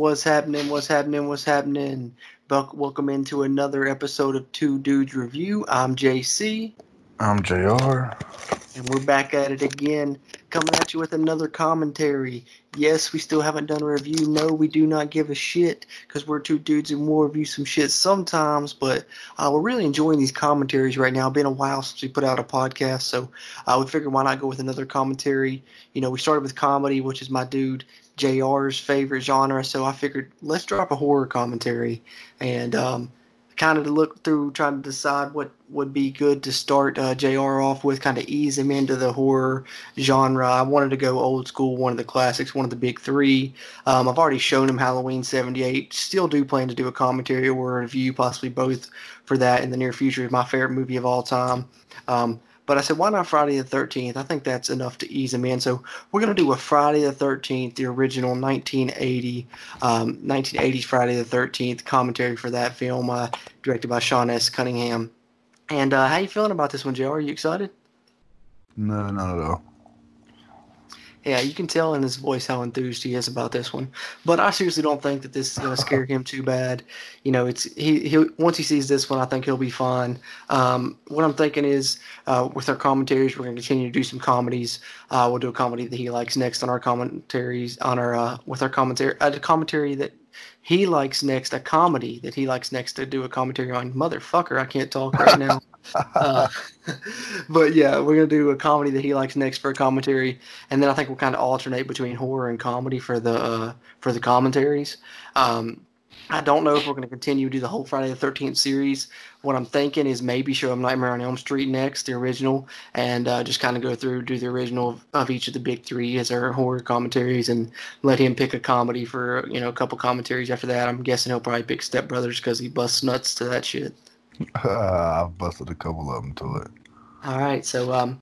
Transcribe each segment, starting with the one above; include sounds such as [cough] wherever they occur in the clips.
What's happening? What's happening? What's happening? Buck, welcome into another episode of Two Dudes Review. I'm JC, I'm JR. and we're back at it again, coming at you with another commentary. Yes, we still haven't done a review. No, we do not give a shit because we're two dudes and we'll review some shit sometimes. But uh, we're really enjoying these commentaries right now. Been a while since we put out a podcast, so uh, we figured why not go with another commentary. You know, we started with comedy, which is my dude JR's favorite genre. So I figured let's drop a horror commentary and um, kind of look through, trying to decide what would be good to start uh, JR off with, kind of ease him into the horror genre. I wanted to go old school, one of the classics, one of the big three. Um, I've already shown him Halloween 78. Still do plan to do a commentary or a review, possibly both for that in the near future. My favorite movie of all time. Um, but I said, why not Friday the 13th? I think that's enough to ease him in. So we're going to do a Friday the 13th, the original 1980, um, 1980s Friday the 13th commentary for that film, uh, directed by Sean S. Cunningham. And uh, how you feeling about this one, Joe? Are you excited? No, not at all. Yeah, you can tell in his voice how enthused he is about this one. But I seriously don't think that this is going to scare him too bad. You know, it's he he once he sees this one, I think he'll be fine. Um, what I'm thinking is, uh, with our commentaries, we're going to continue to do some comedies. Uh, we'll do a comedy that he likes next on our commentaries on our uh, with our commentary a commentary that he likes next, a comedy that he likes next to do a commentary on. Motherfucker, I can't talk right now. Uh, [laughs] but yeah, we're gonna do a comedy that he likes next for a commentary, and then I think we'll kind of alternate between horror and comedy for the uh, for the commentaries. Um, I don't know if we're going to continue to do the whole Friday the Thirteenth series. What I'm thinking is maybe show him Nightmare on Elm Street next, the original, and uh, just kind of go through do the original of, of each of the big three as our horror commentaries, and let him pick a comedy for you know a couple commentaries after that. I'm guessing he'll probably pick Step Brothers because he busts nuts to that shit. [laughs] I've busted a couple of them to it. All right, so um,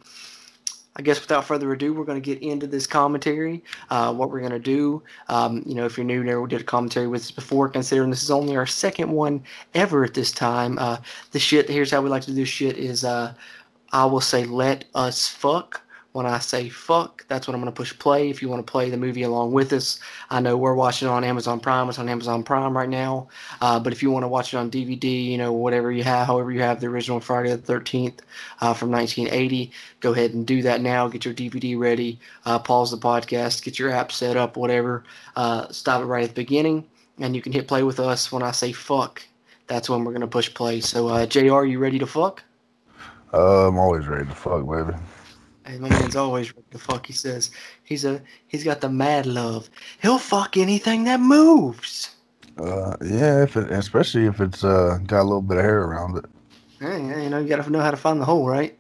I guess without further ado, we're going to get into this commentary. Uh, what we're going to do, um, you know, if you're new, never did a commentary with us before, considering this is only our second one ever at this time. Uh, the shit, here's how we like to do shit is uh, I will say, let us fuck. When I say fuck, that's when I'm going to push play. If you want to play the movie along with us, I know we're watching it on Amazon Prime. It's on Amazon Prime right now. Uh, but if you want to watch it on DVD, you know, whatever you have, however you have the original Friday the 13th uh, from 1980, go ahead and do that now. Get your DVD ready. Uh, pause the podcast. Get your app set up, whatever. Uh, stop it right at the beginning. And you can hit play with us when I say fuck. That's when we're going to push play. So, uh, JR, you ready to fuck? Uh, I'm always ready to fuck, baby. Hey, my man's always ready to fuck. He says he's a he's got the mad love. He'll fuck anything that moves. Uh, yeah, if it, especially if it's uh got a little bit of hair around it. Hey, yeah, you know you gotta know how to find the hole, right?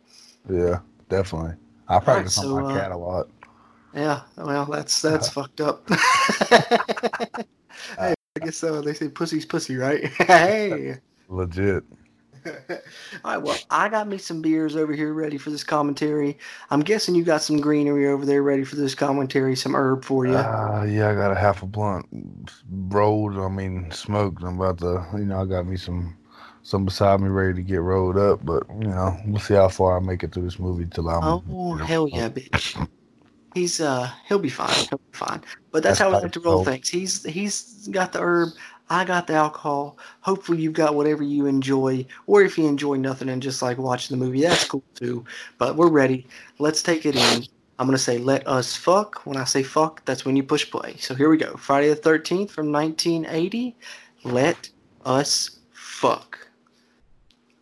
Yeah, definitely. I practice so, on my uh, cat a lot. Yeah. Well, that's [laughs] that's fucked up. [laughs] [laughs] hey, I guess so. they say pussy's pussy, right? hey. Legit. [laughs] All right, well, I got me some beers over here ready for this commentary. I'm guessing you got some greenery over there ready for this commentary, some herb for you. Uh, yeah, I got a half a blunt rolled. I mean, smoked. I'm about to, you know, I got me some, some beside me ready to get rolled up. But you know, we'll see how far I make it through this movie till I'm. oh, you know, hell yeah, bitch. He's uh he'll be fine. He'll be fine. But that's, That's how I like to roll things. He's he's got the herb. I got the alcohol. Hopefully you've got whatever you enjoy, or if you enjoy nothing and just like watching the movie, that's cool too. But we're ready. Let's take it in. I'm gonna say let us fuck. When I say fuck, that's when you push play. So here we go. Friday the 13th from 1980. Let us fuck.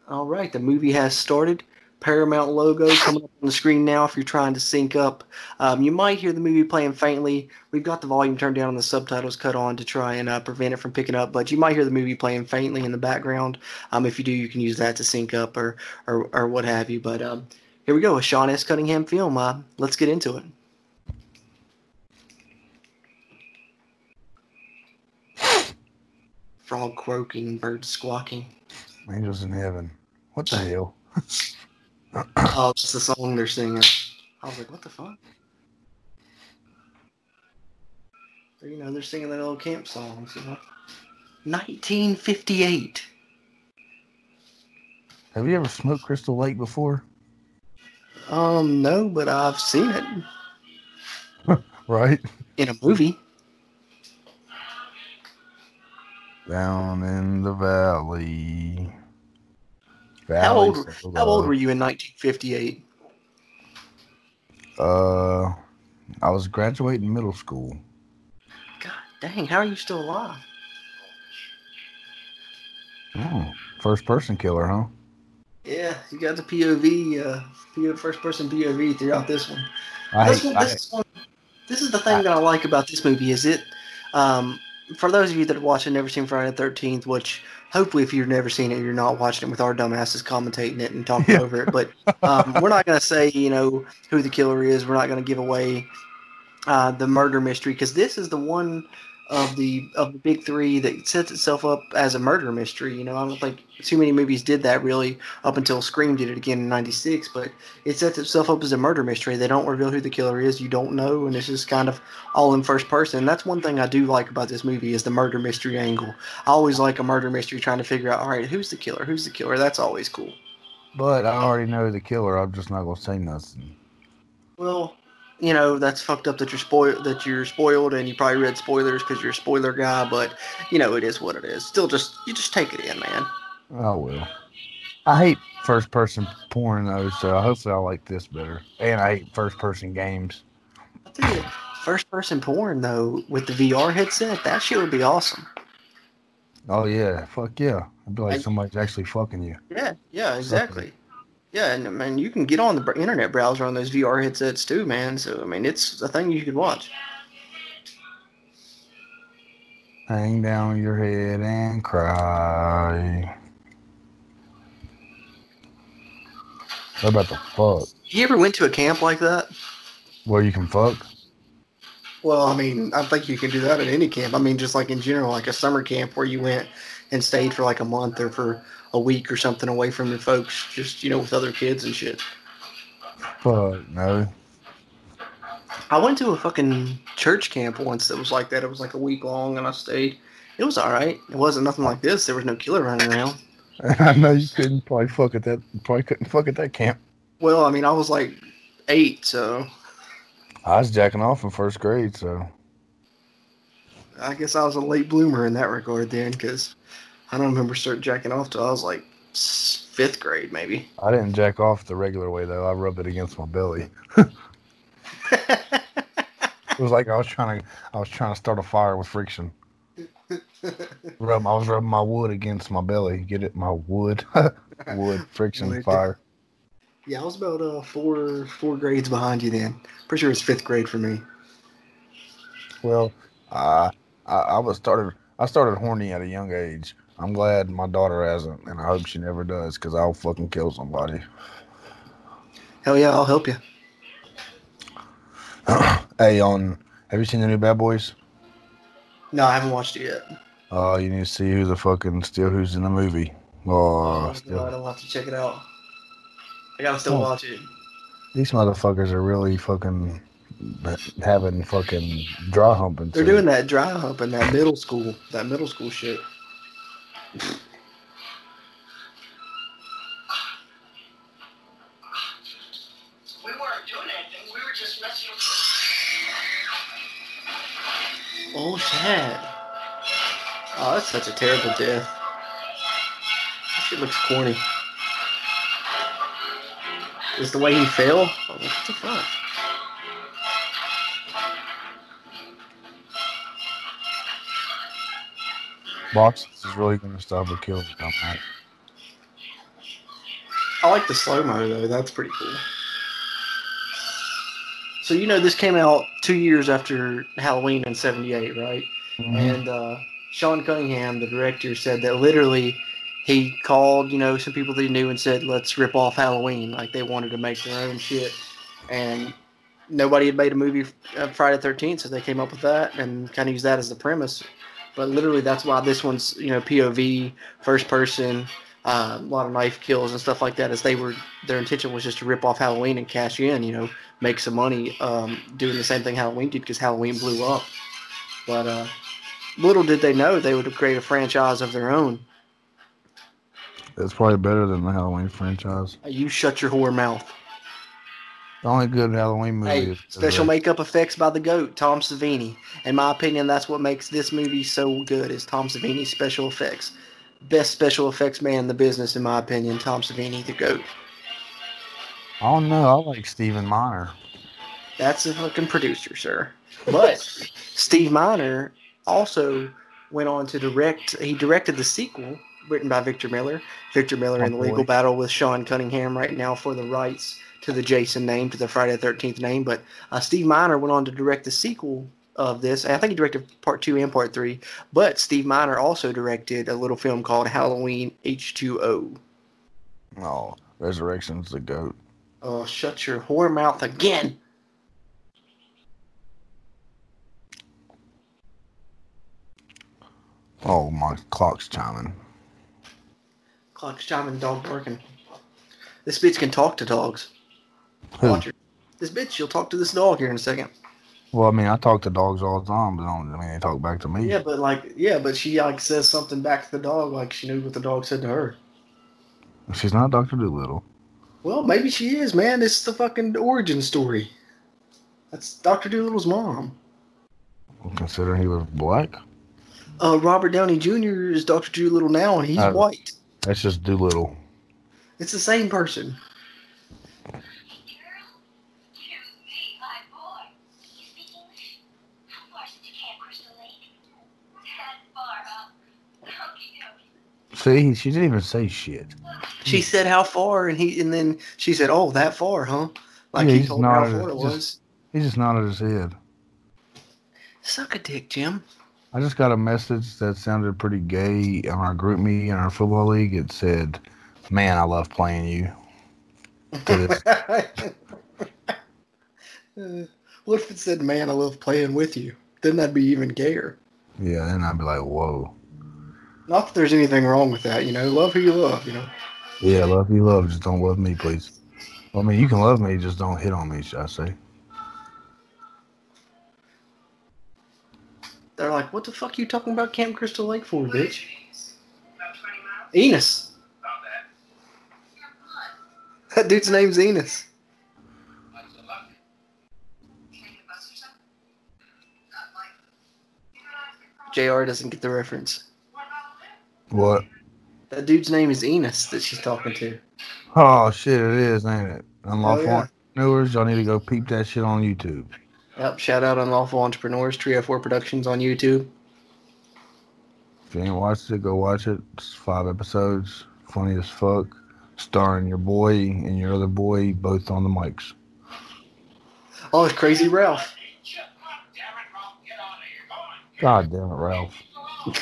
All right, the movie has started. Paramount logo coming up on the screen now if you're trying to sync up. Um, you might hear the movie playing faintly. We've got the volume turned down and the subtitles cut on to try and uh, prevent it from picking up, but you might hear the movie playing faintly in the background. Um, if you do, you can use that to sync up or, or, or what have you. But um, here we go, a Sean S. Cunningham film. Uh, let's get into it. Frog croaking, bird squawking. Angels in heaven. What the hell? [laughs] Oh, it's the song they're singing. I was like, what the fuck? You know, they're singing their little camp songs. You know? 1958. Have you ever smoked Crystal Lake before? Um, no, but I've seen it [laughs] Right. in a movie. Down in the valley. How old? Of How old were you in 1958? Uh, I was graduating middle school. God dang, how are you still alive? Oh, first person killer, huh? Yeah, you got the POV, uh, first person POV throughout this one. I this, one, I, this, is one, this is the thing that I like about this movie is it. Um, for those of you that watched and never seen Friday the Thirteenth, which hopefully if you've never seen it, you're not watching it with our dumbasses commentating it and talking Yeah. over it. But um, we're not going to say you know who the killer is. We're not going to give away uh, the murder mystery because this is the one of the of the big three that sets itself up as a murder mystery. You know, I don't think too many movies did that really up until Scream did it again in '96. But it sets itself up as a murder mystery. They don't reveal who the killer is. You don't know, and it's just kind of all in first person. And that's one thing I do like about this movie is the murder mystery angle. I always like a murder mystery trying to figure out, all right, who's the killer? Who's the killer? That's always cool. but I already know the killer. I'm just not gonna say nothing. Well, you know that's fucked up that you're spoiled. That you're spoiled, and you probably read spoilers because you're a spoiler guy. But you know it is what it is. Still, just you just take it in, man. Oh well. I hate first person porn though, so hopefully I like this better. And I hate first person games. I first person porn though with the VR headset, that shit would be awesome. Oh yeah, fuck yeah. I'd be like I- somebody's actually fucking you. Yeah, yeah, exactly. Yeah, and I mean you can get on the internet browser on those VR headsets too, man. So I mean it's a thing you could watch. Hang down your head and cry. What about the fuck? You ever went to a camp like that? Where you can fuck? Well, I mean, I think you can do that at any camp. I mean, just like in general, like a summer camp where you went and stayed for like a month or for a week or something away from your folks, just you know, with other kids and shit. Fuck no. I went to a fucking church camp once that was like that. It was like a week long, and I stayed. It was all right. It wasn't nothing like this. There was no killer running around. [laughs] I know you couldn't probably fuck at that. Probably couldn't fuck at that camp. Well, I mean, I was like eight, so I was jacking off in first grade, so I guess I was a late bloomer in that regard then, because I don't remember starting jacking off till I was like fifth grade, maybe. [laughs] I didn't jack off the regular way though. I rubbed it against my belly. [laughs] It was like I was trying to. I was trying to start a fire with friction. Rub. I was rubbing my wood against my belly. Get it? My wood. [laughs] wood friction fire. Yeah, I was about uh, four four grades behind you then. Pretty sure it's fifth grade for me. Well, uh, I I was started. I started horny at a young age. I'm glad my daughter hasn't, and I hope she never does, because I'll fucking kill somebody. Hell yeah, I'll help you. [clears throat] hey, on. Have you seen the new Bad Boys? No, I haven't watched it yet. Oh, you need to see who the fucking still who's in the movie. Oh, Oh, still. God, I'll have to check it out. I gotta still Oh. watch it. These motherfuckers are really fucking having fucking dry humping. They're to doing that dry hump in that middle school, that middle school shit. We weren't doing anything. We were just messing with. Oh shit. Oh, that's such a terrible death. That shit looks corny. Is the way he fell? Oh, what the fuck? Box is really gonna stop a kill. Not. I like the slow mo though. That's pretty cool. So you know this came out two years after Halloween in '78, right? And uh, Sean Cunningham, the director, said that literally he called, you know, some people that he knew and said, "Let's rip off Halloween." Like they wanted to make their own shit, and nobody had made a movie uh, Friday Thirteenth, so they came up with that and kind of used that as the premise. But literally, that's why this one's, you know, POV, first person, uh, a lot of knife kills and stuff like that. As they were, their intention was just to rip off Halloween and cash in, you know, make some money, um, doing the same thing Halloween did because Halloween blew up. But uh, little did they know they would create a franchise of their own. It's probably better than the Halloween franchise. You shut your whore mouth. The only good Halloween movie Hey, is special uh, makeup effects by the GOAT, Tom Savini. In my opinion, that's what makes this movie so good is Tom Savini's special effects. Best special effects man in the business, in my opinion, Tom Savini, the GOAT. Oh don't. I like Stephen Miner. That's a fucking producer, sir. But Steve Miner also went on to direct. He directed the sequel written by Victor Miller. Victor Miller in Oh, the legal battle with Sean Cunningham right now for the rights to the Jason name, to the Friday the Thirteenth name. But uh, Steve Miner went on to direct the sequel of this. I think he directed part two and part three. But Steve Miner also directed a little film called Halloween H two O. Oh, Resurrection's the goat. Oh, shut your whore mouth again! Oh, my clock's chiming. Clock's chiming, dog barking. This bitch can talk to dogs. Who? Watch her. This bitch, she'll talk to this dog here in a second. Well, I mean, I talk to dogs all the time, but I, don't, I mean, they talk back to me. Yeah, but like, yeah, but she like says something back to the dog, like she knew what the dog said to her. She's not Doctor Dolittle. Well, maybe she is, man. This is the fucking origin story. That's Doctor Dolittle's mom. Considering he was black, Uh, Robert Downey Jr. is Doctor Dolittle now, and he's Uh, white. that's just Dolittle. It's the same person. Girl, you me, my boy. You speak English? How far since you Camp Crystal Lake? That far, huh? Okie dokie. See, she didn't even say shit. She hmm. said how far, and he, and then she said, "Oh, that far, huh?" Like Yeah, he told her how far it just- was. He just nodded his head. Suck a dick, Jim. I just got a message that sounded pretty gay on our group me in our football league. It said, "Man, I love playing you." [laughs] What if it said, "Man, I love playing with you"? Then that'd be even gayer. yeah, then I'd be like, "Whoa." Not that there's anything wrong with that, you know. Love who you love, you know. Yeah, love who you, love. Just don't love me, please. I mean, you can love me, just don't hit on me. Should I say? They're like, "What the fuck you talking about Camp Crystal Lake for, bitch?" About 20 miles? Enos. That. Dude's name's Enos. What's the luck? Taking a bus or something? Not like. You realize they Jr. doesn't get the reference. What about them? What? That dude's name is Enos that she's talking to. Oh shit, it is, ain't it? Unlawful Oh, yeah. entrepreneurs, y'all need to go peep that shit on YouTube. Yep. Shout out Unlawful Entrepreneurs, Trio Four Productions on YouTube. If you ain't watched it, go watch it. It's five episodes, funny as fuck, starring your boy and your other boy both on the mics. Oh, it's Crazy Ralph. Shut up, damn it, Ralph. Get out of here. Go on. God damn it, Ralph. [laughs] Leave him alone.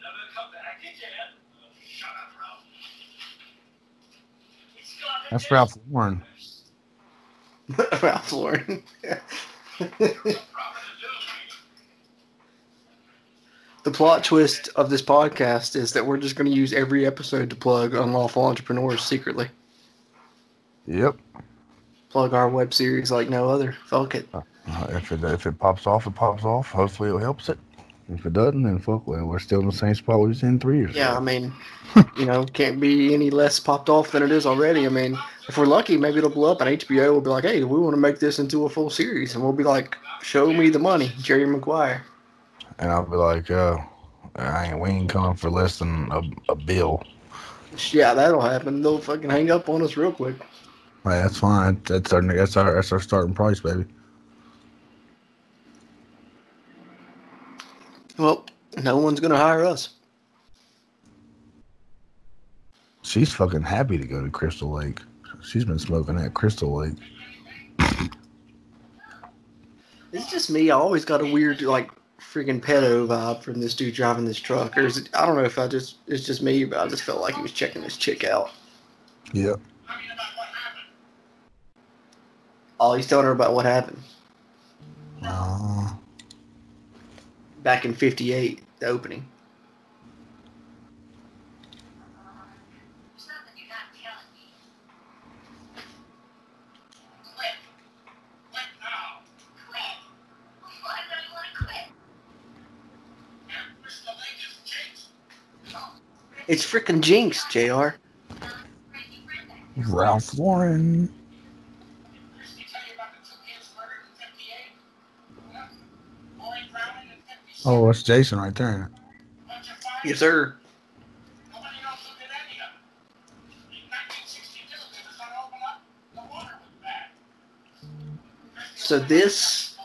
Never come back again. Shut up, Ralph. It's got to That's Ralph Lauren. [laughs] Ralph Lauren. Proper to do. the plot twist of this podcast is that we're just going to use every episode to plug Unlawful Entrepreneurs secretly. Yep. Plug our web series like no other. Fuck it. Uh, if it if it pops off, it pops off. Hopefully, it helps it. If it doesn't, then fuck. Well, we're still in the same spot we was in three years Yeah, I mean, you know, can't be any less popped off than it is already. I mean, if we're lucky, maybe it'll blow up and HBO will be like, hey, we want to make this into a full series. And we'll be like, show me the money, Jerry Maguire. And I'll be like, uh, I ain't we ain't coming for less than a, a bill. Yeah, that'll happen. They'll fucking hang up on us real quick. Right, that's fine. That's our that's our that's our starting price, baby. Well, no one's going to hire us. She's fucking happy to go to Crystal Lake. She's been smoking at Crystal Lake. It's just me. I always got a weird, like, freaking pedo vibe from this dude driving this truck. Or is it, I don't know if I just, it's just me, but I just felt like he was checking this chick out. Yep. I mean, about what happened. Oh, he's telling her about what happened Uh, back in 58, the opening. It's freaking Jinx, JR. Ralph Lauren. Oh, that's Jason right there. Yes, sir. Nobody else looked at any of it. In 1962, when the sun opened up, the water was bad. So this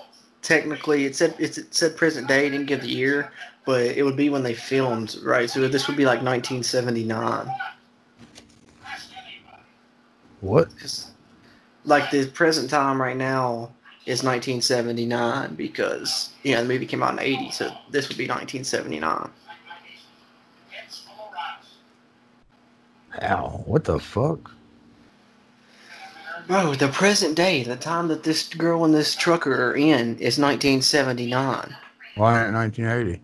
technically it said it said present day, it didn't give the year, but it would be when they filmed, right? So this would be like 1979. Ask anybody. What? like the present time right now is 1979 because you know the movie came out in 80, so this would be 1979. It's full of rocks. Ow. What the fuck? Bro, the present day, the time that this girl and this trucker are in is 1979 Why not 1980?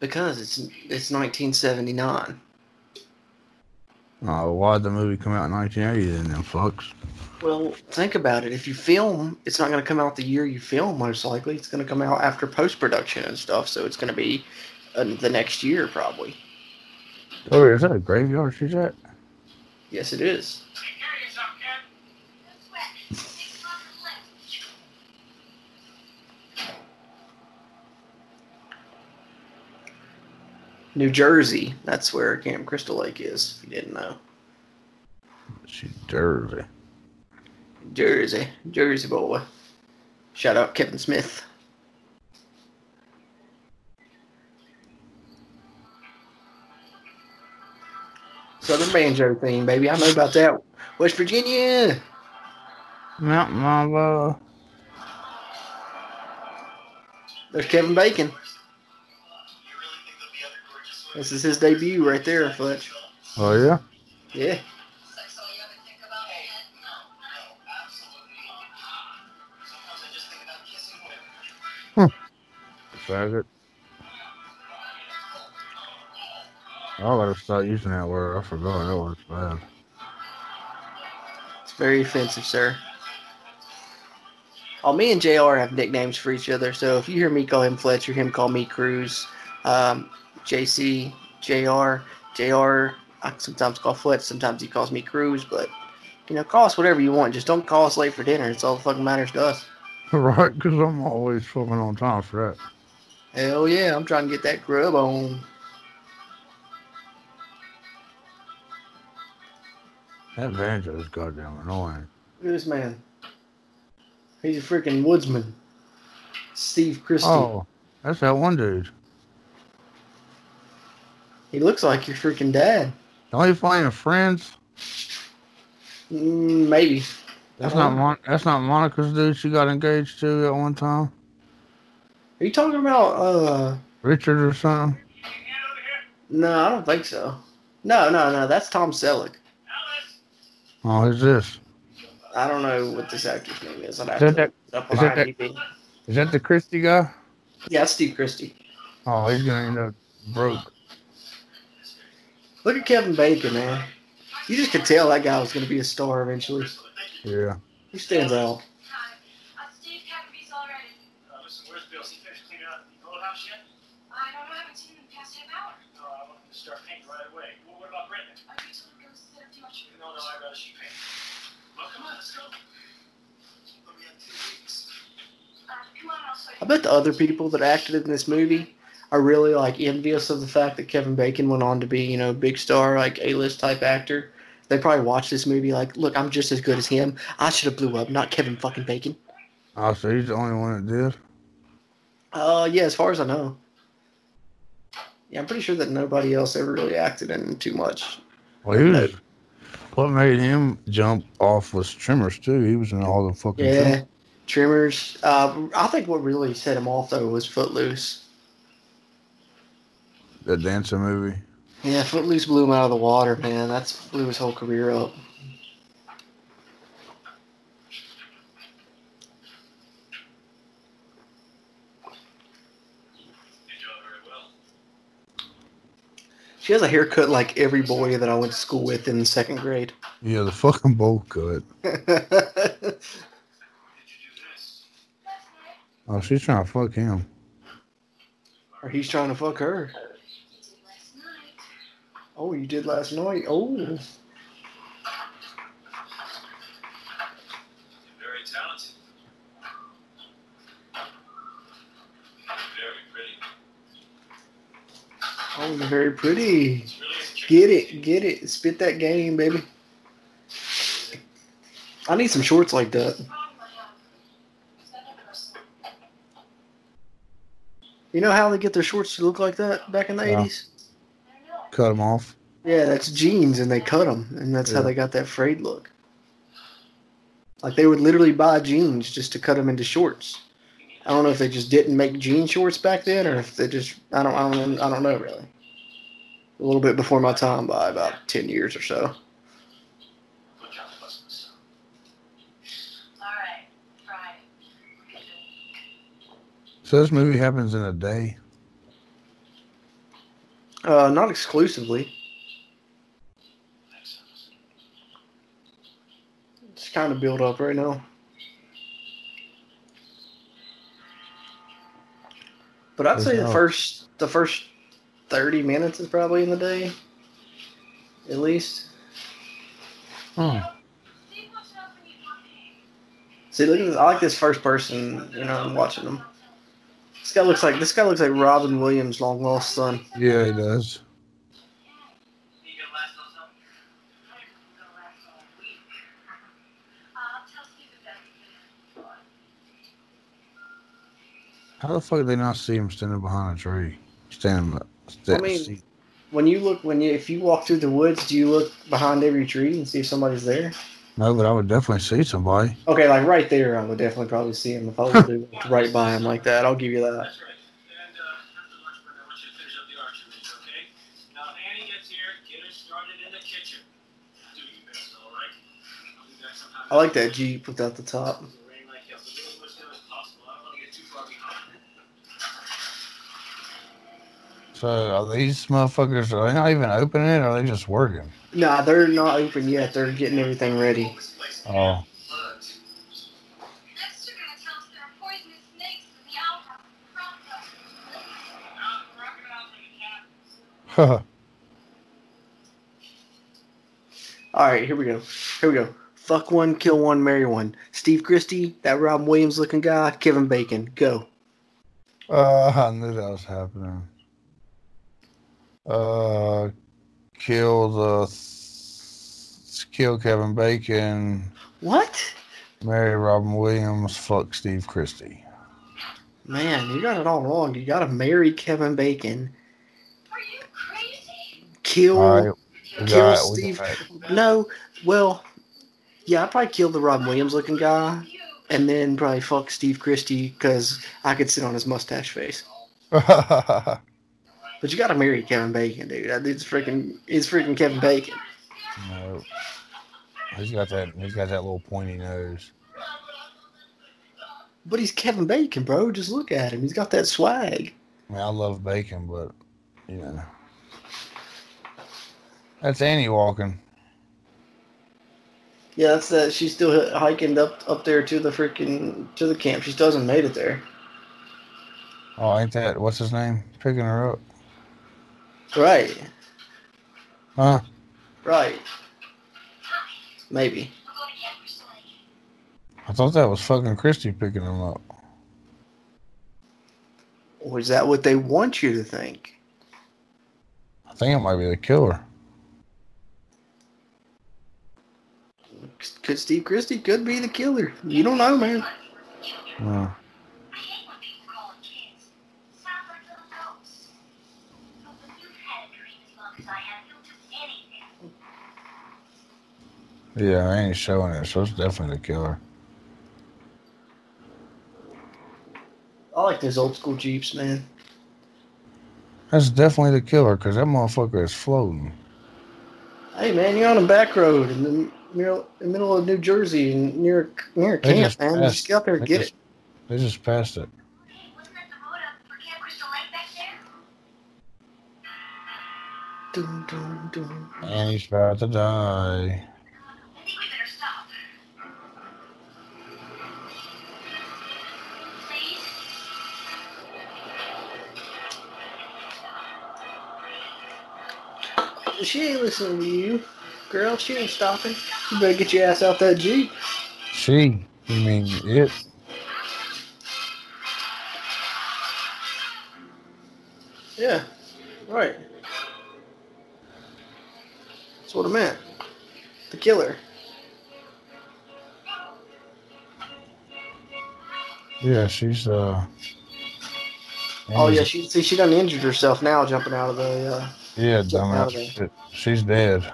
because it's it's 1979. Oh, why'd the movie come out in 1980 then, fucks? Well, think about it. If you film, it's not going to come out the year you film. Most likely, it's going to come out after post production and stuff. So it's going to be uh, the next year probably. Oh, is that a graveyard she's at? Yes, it is. Take care of yourself, kid. That's wet. Six months left. New Jersey. That's where Camp Crystal Lake is. If you didn't know, She's Jersey. Jersey, Jersey boy. Shout out Kevin Smith. Southern banjo theme, baby. I know about that. West Virginia. Mountain Mama. There's Kevin Bacon. This is his debut right there, Fletch. Oh, yeah? Yeah. Sex all you ever think about, Hey, no, no, absolutely not. Sometimes I just think about kissing women. Faggot. I gotta start using that word. I forgot that was bad. It's very offensive, sir. Oh, me and JR have nicknames for each other, so if you hear me call him Fletcher, him call me Cruz, um, JC, JR, JR, I sometimes call Fletch, sometimes he calls me Cruz, but, you know, call us whatever you want. Just don't call us late for dinner. It's all that fucking matters to us. [laughs] right? Because I'm always fucking on time for that. Hell yeah, I'm trying to get that grub on. That banjo is goddamn annoying. Look at this man. He's a freaking woodsman. Steve Christy. Oh, that's that one dude. He looks like your freaking dad. Don't you playing Friends? Mm, maybe. That's not Mon- that's not Monica's dude she got engaged to at one time. Are you talking about, uh, Richard or something. Get over here. no, I don't think so. No, no, no, that's Tom Selleck. Oh, who's this? I don't know what this actor's name is. I'd have Is that up is that that-. Is that the Christy guy? Yeah, Steve Christy. Oh, he's gonna end up broke. Look at Kevin Bacon, man. You just could tell that guy was going to be a star eventually. Yeah. He stands out. Hi. Steve Cappy's already. Listen, where's Bill? Is he finished cleaning out the old house yet? I don't know. I haven't seen him in past half hour. No, I want him to start painting right away. Well, what about Brendan? Are you told him to set up too much? No, no, I'd rather she paint. Well, come on, let's go. But we have two weeks. Come on, I'll show I you. bet the other people that acted in this movie are really like envious of the fact that Kevin Bacon went on to be, you know, big star, like A-list type actor. They probably watched this movie like, look, I'm just as good as him. I should have blew up, not Kevin fucking Bacon. Oh, so he's the only one that did. Uh, yeah, as far as I know. Yeah, I'm pretty sure that nobody else ever really acted in too much. Well, he was. What made him jump off was Tremors too. He was in all the fucking. Yeah. Tremors. Uh, I think what really set him off though was Footloose. The dancing movie. Yeah, Footloose blew him out of the water, man. That's blew his whole career up. Did y'all very well. She has a haircut like every boy that I went to school with in the second grade. Yeah, the fucking bowl cut. Did you do this? [laughs] Last night. Oh, she's trying to fuck him. or he's trying to fuck her. You did last night. Oh, you did last night. Oh, very talented. Very pretty. Oh, very pretty. Get it, get it. Spit that game, baby. I need some shorts like that. You know how they get their shorts to look like that back in the Yeah. 80s? Cut them off. Yeah, that's jeans, and they cut them, and that's how they got that frayed look. Like they would literally buy jeans just to cut them into shorts. I don't know if they just didn't make jean shorts back then, or if they just I don't I don't I don't know really. A little bit before my time by about ten years or so. Look out, Busmus. Alright, Friday. So this movie happens in a day. Uh, not exclusively. It's kind of built up right now. But I'd say the first the first thirty minutes is probably in the day, at least. See what's up when you come in. See, look at this. I like this first person. You know, I'm watching them. Guy looks like this guy looks like Robin Williams' long lost son. yeah, he does. You gonna last on something? I'm gonna last all week. I'll tell Steve about it. How the fuck did they not see him standing behind a tree? Standing. sta- I mean- When you look, when you if you walk through the woods, do you look behind every tree and see if somebody's there? No, but I would definitely see somebody. Okay, like right there, I would definitely probably see him if I was to right by him like that. I'll give you that. That's right. And uh, after I want you to finish up the archery, okay? Now, if Annie gets here, get her started in the kitchen. Do your best, all right? I'll be back sometime. I like that Jeep without the top. Rain like hell, so do as much time as possible. I don't want to get too far behind. So are these motherfuckers? Are they not even opening it? Or are they just working? Nah, they're not open yet. They're getting everything ready. Oh, Next, you're gonna tell us there are poisonous snakes in the outhouse. Now, the crocodiles are the cat. [laughs] All right, here we go. Here we go. Fuck one, kill one, marry one. Steve Christy, that Robin Williams looking guy, Kevin Bacon. Go. uh, [laughs] I knew that was happening. Uh, kill the kill Kevin Bacon, What? marry Robin Williams, fuck Steve Christy. Man, you got it all wrong. You got to marry Kevin Bacon. Are you crazy? Kill. All right, we kill got, Steve. got No, well, yeah, I'd probably kill the Robin Williams looking guy and then probably fuck Steve Christy because I could sit on his mustache face. [laughs] But you got to marry Kevin Bacon, dude. That dude's freaking. He's freaking Kevin Bacon. no. He's got that. He's got that little pointy nose. But he's Kevin Bacon, bro. Just look at him. He's got that swag. I mean, I love bacon, but you know, that's Annie walking. Yeah, that's that. She's still hiking up up there to the freaking to the camp. She still hasn't made it there. Oh, ain't that what's his name? Picking her up, Right, huh? right. Maybe. We'll go to Camp Crystal Lake. I thought that was fucking Christy picking him up. Or is that what they want you to think? I think it might be the killer. Could Steve Christy could be the killer? You don't know, man. Hmm. I hate when people call them kids. Sounds like little ghosts. But when you've had a dream as long as I have, you'll do anything. Yeah, I ain't showing it, so it's definitely the killer. I like those old school Jeeps, man. That's definitely the killer because that motherfucker is floating. Hey, man, you're on a back road in the middle, in the middle of New Jersey and near near a camp, just man. passed- Just get up there and they get just- it. They just passed it. Hey, wasn't that the road up for Camp Crystal Lake back there? Dun, dun, dun. And he's about to die. She ain't listening to you, girl. She ain't stopping. You better get your ass out that Jeep. She, you mean it? Yeah, right. That's what I meant. The killer. Yeah, she's uh. Oh yeah, she see she done injured herself now jumping out of the uh, Yeah, dumbass. shit. She's dead.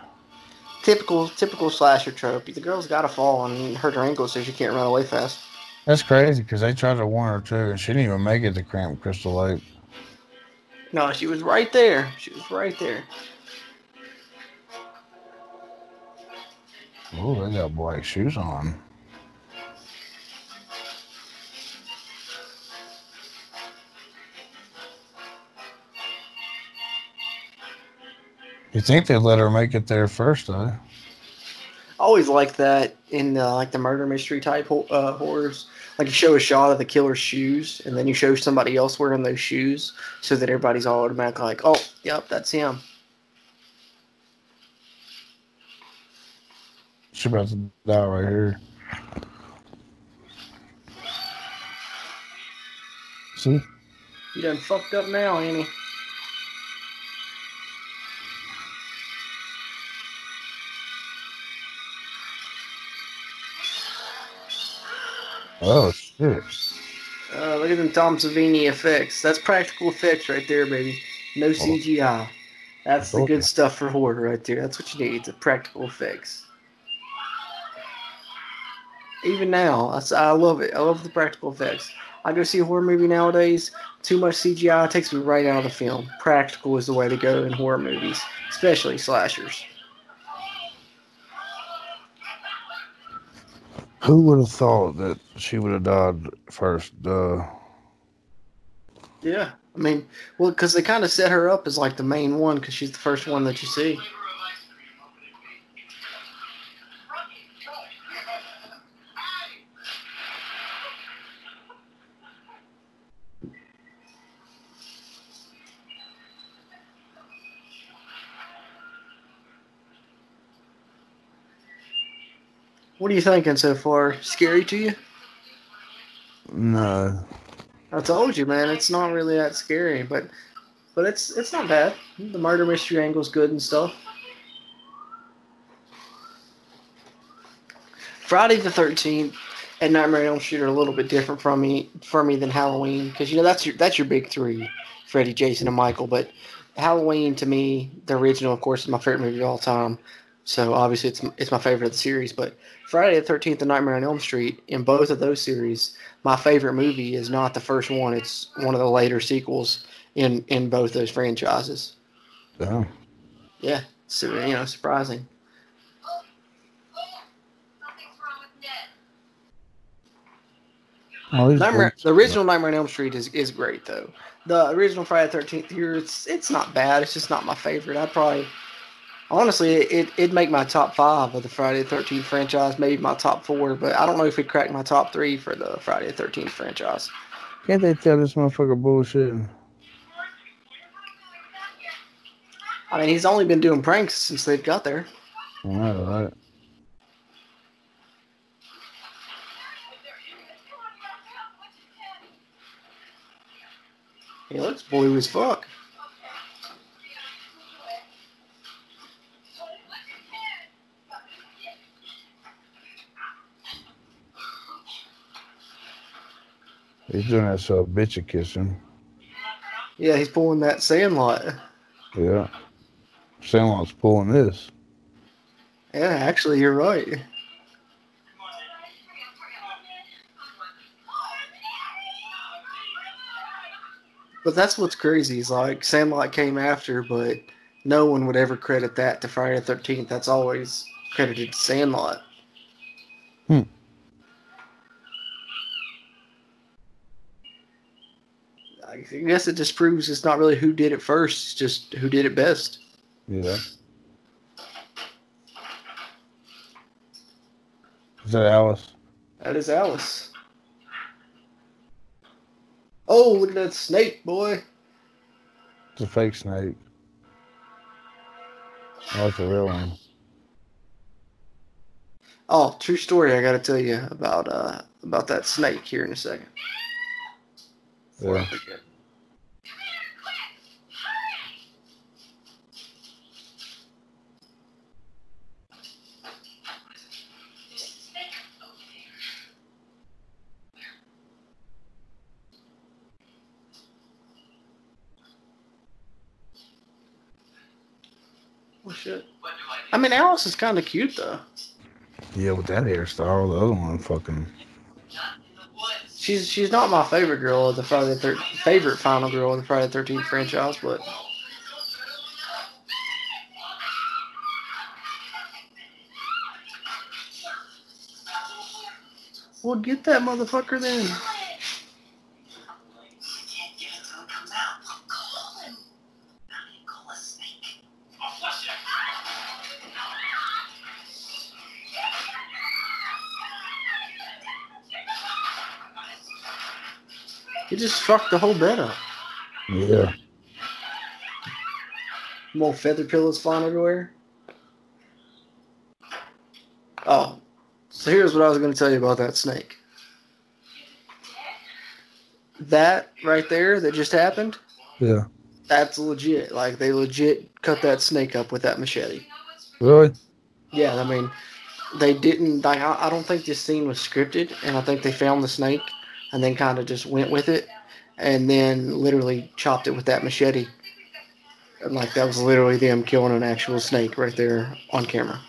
typical typical slasher trope. The girl's got to fall and hurt her ankle so she can't run away fast. That's crazy because they tried to warn her too, and she didn't even make it to Cramp Crystal Lake. No, she was right there. She was right there. Oh, they got black shoes on. You think they'd let her make it there first, though? I always like that in uh, like the murder mystery type uh, horrors. Like you show a shot of the killer's shoes, and then you show somebody else wearing those shoes, so that everybody's all automatically like, "Oh, yep, that's him." She about to die right here. See? You done fucked up now, Annie. Oh shit! Uh, look at them Tom Savini effects. That's practical effects right there, baby. No CGI. That's the good stuff for horror right there. That's what you need. The practical effects. Even now, I love it. I love the practical effects. I go see a horror movie nowadays. Too much CGI takes me right out of the film. Practical is the way to go in horror movies, especially slashers. Who would have thought that she would have died first? Yeah, I mean, well, because they kind of set her up as like the main one because she's the first one that you see. Flavor of ice cream, open it, please. Rocky, go. Hey! What are you thinking so far? Scary to you? no. I told you, man, it's not really that scary, but but it's it's not bad. The murder mystery angle's good and stuff. Friday the Thirteenth and Nightmare on Elm Street are a little bit different from me for me than Halloween because you know that's your that's your big three, Freddy, Jason, and Michael. But Halloween to me, the original, of course, is my favorite movie of all time. So obviously it's it's my favorite of the series. But Friday the Thirteenth and Nightmare on Elm Street in both of those series, my favorite movie is not the first one. It's one of the later sequels in in both those franchises. Damn. Yeah, so you know, surprising. Something's wrong with Ned. Oh, Nightmare, the original Nightmare on Elm Street is, is great though. The original Friday the Thirteenth here, it's it's not bad. It's just not my favorite. I'd probably, honestly, it it'd make my top five of the Friday the Thirteenth franchise, maybe my top four, but I don't know if it'd crack my top three for the Friday the Thirteenth franchise. Can't they tell this motherfucker bullshitting? I mean, he's only been doing pranks since they've got there. I know? He looks blue as fuck. He's doing that so bitch would kiss him. Yeah, he's pulling that Sandlot. Yeah. Sandlot's pulling this. Yeah, actually, you're right. But that's what's crazy. Is like Sandlot came after, but no one would ever credit that to Friday the Thirteenth. That's always credited to Sandlot. Hmm. I guess it just proves it's not really who did it first; it's just who did it best. Yeah. Is that Alice? That is Alice. Oh, look at that snake, boy! It's a fake snake. Oh, it's a real one. Oh, true story. I got to tell you about uh about that snake here in a second. Yeah. I mean, Alice is kind of cute though. Yeah, with that hairstyle, the other one fucking. She's she's not my favorite girl of the Friday the thir- favorite final girl of the Friday the Thirteenth franchise, but well, get that motherfucker then. Fucked the whole bed up. Yeah. More feather pillows flying everywhere. Oh, so here's what I was going to tell you about that snake. That right there that just happened, Yeah. that's legit. Like they legit cut that snake up with that machete. Really? Yeah, I mean, they didn't. Like, I, I don't think this scene was scripted, and I think they found the snake and then kind of just went with it, and then literally chopped it with that machete. And like that was literally them killing an actual snake right there on camera.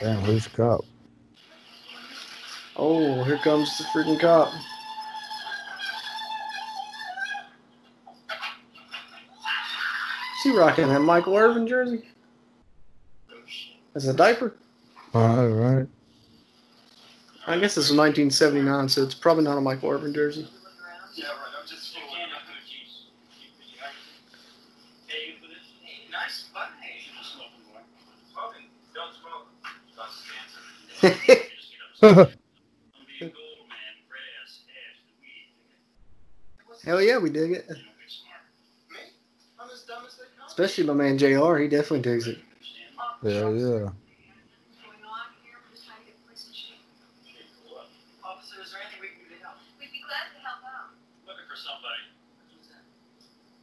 Damn, who's the cop? Oh, here comes the freaking cop. Is he rocking that Michael Irvin jersey? As a diaper? All right. I guess this is 1979, so it's probably not a Michael Irvin jersey. Yeah, right. I'm just you can't have cookies. Pay you for this? Hey, nice buy. You should smoke more. Smoking. Don't smoke. Causes cancer. You just get upset. I'm being gold, man. Grass, hash, the weed. [laughs] Hell yeah, we dig it. Especially my man JR, he definitely digs it. Yeah, yeah. Officer, is there anything we can do to help? We'd be glad to help out. Looking for somebody.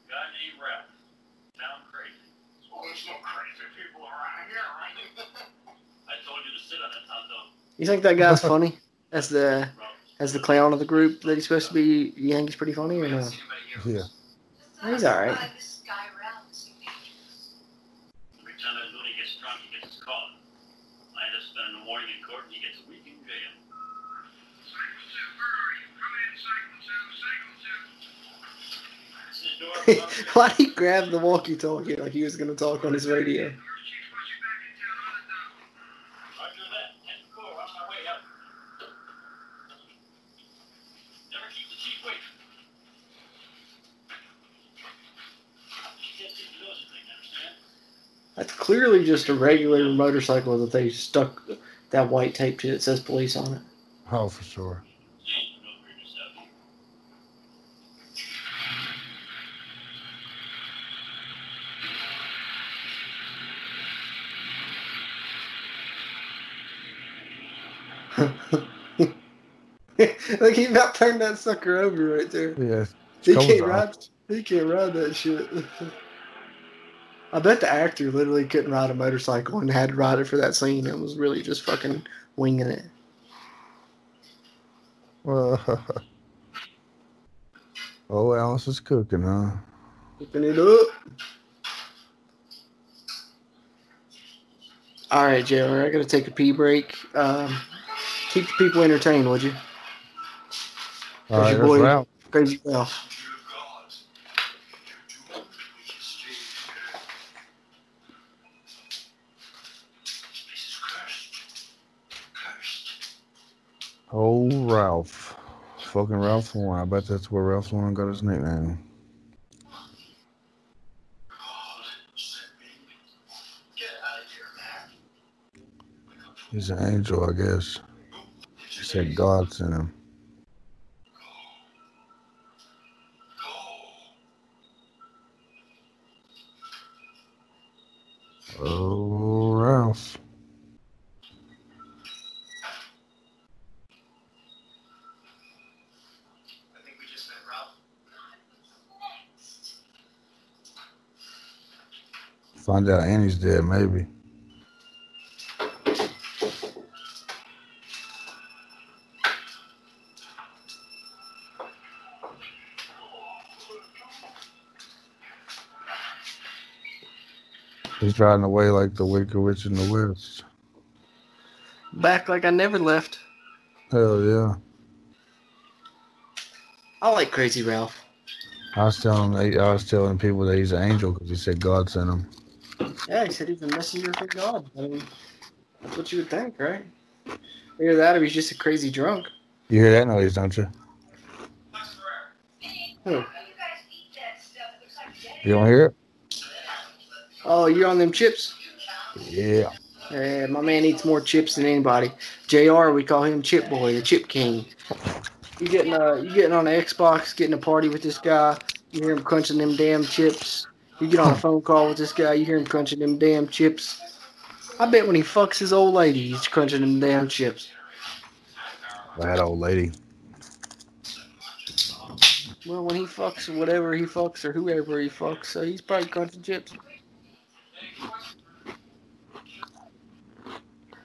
Guy named Ralph. Town crazy. Oh, there's no crazy people around here, right? I told you to sit on that Tonto. You think that guy's funny? As the as the clown of the group that he's supposed to be, you think he's pretty funny or not? Yeah. He's alright. This [laughs] guy around is dangerous. Every time that Looney gets drunk, he gets his call. I end up spending the morning in court, and he gets a week in jail. It's his door. Why'd he grab the walkie-talkie like he was gonna talk on his radio? Roger that. Ten four, on my way up. Never keep the chief waiting. Can't keep the nose thing, understand? That's clearly just a regular motorcycle that they stuck that white tape to that says police on it. Oh, for sure. You ain't no for yourself. Look, he about turned that sucker over right there. Yeah. He can't off. ride. He can't ride that shit. [laughs] I bet the actor literally couldn't ride a motorcycle and had to ride it for that scene. It was really just fucking winging it. [laughs] Well, oh, Alice is cooking, huh? Whipping it up. All right, JR, I gotta take a pee break. Um, keep the people entertained, would you? All right, your boy. Ralph. Crazy Ralph. Oh, Ralph. Fucking Ralph Lauren. I bet that's where Ralph Lauren got his nickname. He's an angel, I guess. He said God sent him. Oh, Ralph. I think we just met Ralph. Find out Annie's dead, maybe. He's riding away like the Wicked Witch in the West. Back like I never left. Hell yeah. I like Crazy Ralph. I was telling I was telling people that he's an angel because he said God sent him. Yeah, he said he's a messenger for God. I mean, that's what you would think, right? Either that or he's just a crazy drunk. You hear that noise, don't you? Who? You guys eat that stuff. It looks like dead. You don't hear it? Oh, you're on them chips? Yeah. Yeah, my man eats more chips than anybody. Jr. We call him Chip Boy, the Chip King. You getting uh, you getting on the Xbox, getting a party with this guy. You hear him crunching them damn chips. You get on a phone call with this guy. You hear him crunching them damn chips. I bet when he fucks his old lady, he's crunching them damn chips. That old lady. Well, when he fucks whatever he fucks or whoever he fucks, uh, he's probably crunching chips.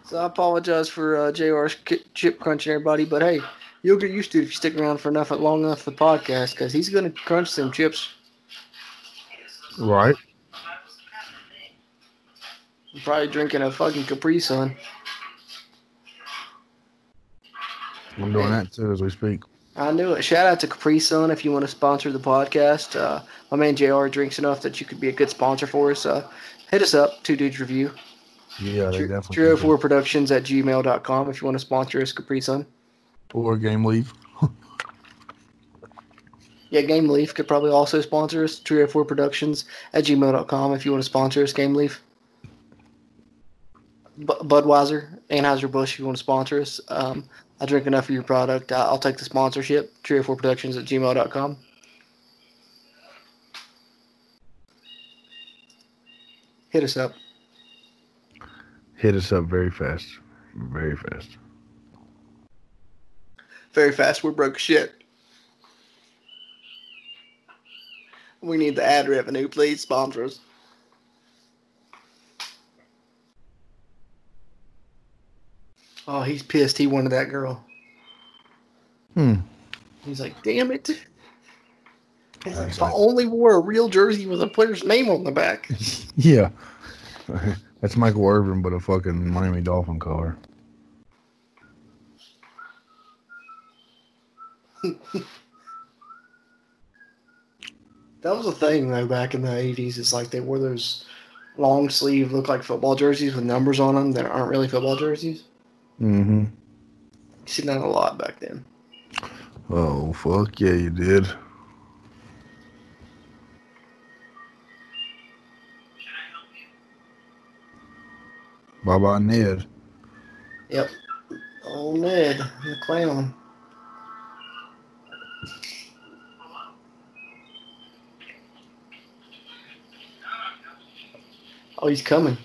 So I apologize for uh, JR's chip crunching everybody, but hey, you'll get used to it if you stick around for enough long enough for the podcast because he's gonna crunch some chips. Right. I'm probably drinking a fucking Capri Sun. I'm doing that too as we speak. I knew it. Shout out to Capri Sun if you want to sponsor the podcast. Uh, my man JR drinks enough that you could be a good sponsor for us. Uh, hit us up, Two Dudes Review. Yeah, they definitely. Trio can. Four Productions at gmail.com if you want to sponsor us, Capri Sun. Or Game Leaf. Yeah, Game Leaf could probably also sponsor us, Trio Four Productions at gmail.com if you want to sponsor us, Game Leaf. Bu Budweiser, Anheuser-Busch if you want to sponsor us. Um, I drink enough of your product. I- I'll take the sponsorship, Trio Four Productions at gmail.com. Hit us up. Hit us up very fast. Very fast. Very fast, we're broke shit. We need the ad revenue, please sponsors. Oh, he's pissed. He wanted that girl. Hmm. He's like, damn it. He's like, if I only wore a real jersey with a player's name on the back. [laughs] Yeah. [laughs] That's Michael Irvin, but a fucking Miami Dolphin color. [laughs] That was a thing though back in the eighties. It's like they wore those long sleeve, look like football jerseys with numbers on them that aren't really football jerseys. Mm-hmm. You seen that a lot back then. Oh fuck yeah, you did. Can I help you? Bye bye Ned. Yep. Oh Ned, the clown. Oh, he's coming.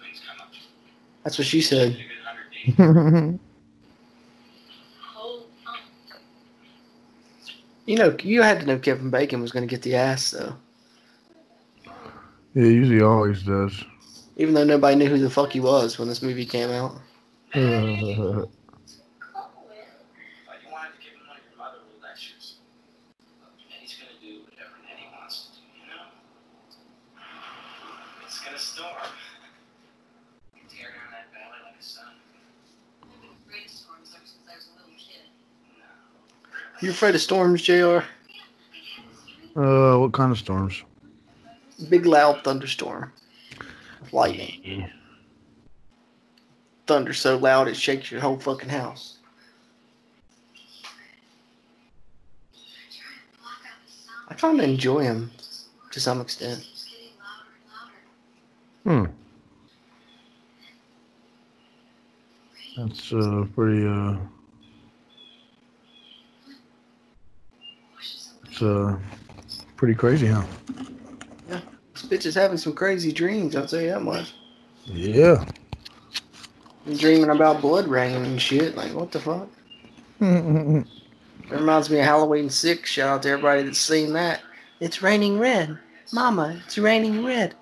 Things come up. That's what she said. You get 100 days. Hold on. You know, you had to know Kevin Bacon was going to get the ass though, Yeah, usually always does. even though nobody knew who the fuck he was when this movie came out. [laughs] Uh, But you wanted to give him one of your motherly lectures. And he's going to do whatever Nettie wants to do, you know? It's going to storm. Tear down that valley like a sun. I've been afraid of storms ever since I was a little kid. No. You afraid of storms, Jr? uh, what kind of storms? Big loud thunderstorm, lightning. Thunder so loud it shakes your whole fucking house. Trying to block out the sound. I kind of enjoy him to some extent. Keeps getting louder and louder. Hmm. That's uh pretty uh Pushes away. It's uh pretty crazy, huh? Yeah, this bitch is having some crazy dreams, I'll tell you that much. Yeah. Dreaming about blood raining and shit. Like, what the fuck? It reminds me of Halloween 6. Shout out to everybody that's seen that. It's raining red. Mama, it's raining red.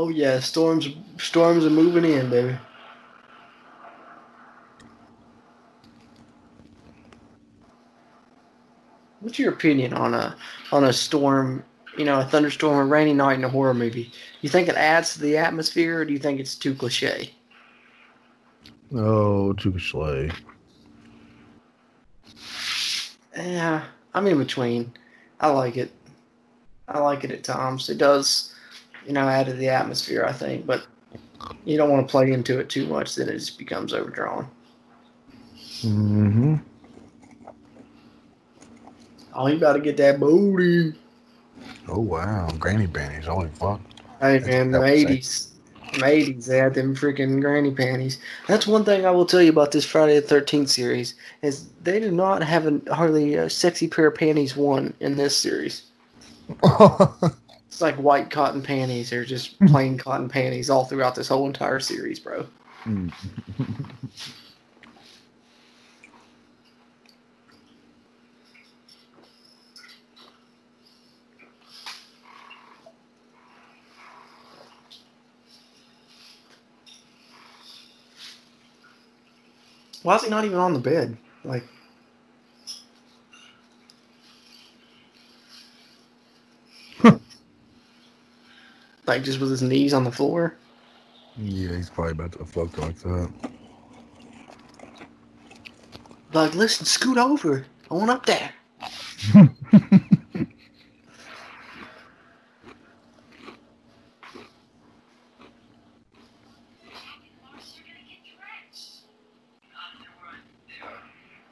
Oh yeah, storms storms are moving in, baby. What's your opinion on a on a storm, you know, a thunderstorm, a rainy night in a horror movie? You think it adds to the atmosphere, or do you think it's too cliche? Oh, too cliche. Yeah, I'm in between. I like it. I like it at times. It does, you know, add to the atmosphere. I think, but you don't want to play into it too much, then it just becomes overdrawn. Mm-hmm. Oh, you got to get that booty. Oh wow, granny panties. Holy fuck. Hey That's man, the what I eighties, eighties, they had them freaking granny panties. That's one thing I will tell you about this Friday the Thirteenth series is they do not have a hardly a sexy pair of panties one in this series. [laughs] It's like white cotton panties or just [laughs] plain cotton panties all throughout this whole entire series, bro. Mm. Why is he not even on the bed? Like, like just with his knees on the floor. yeah, he's probably about to fuck like that. Like, listen, scoot over. I want up there. [laughs]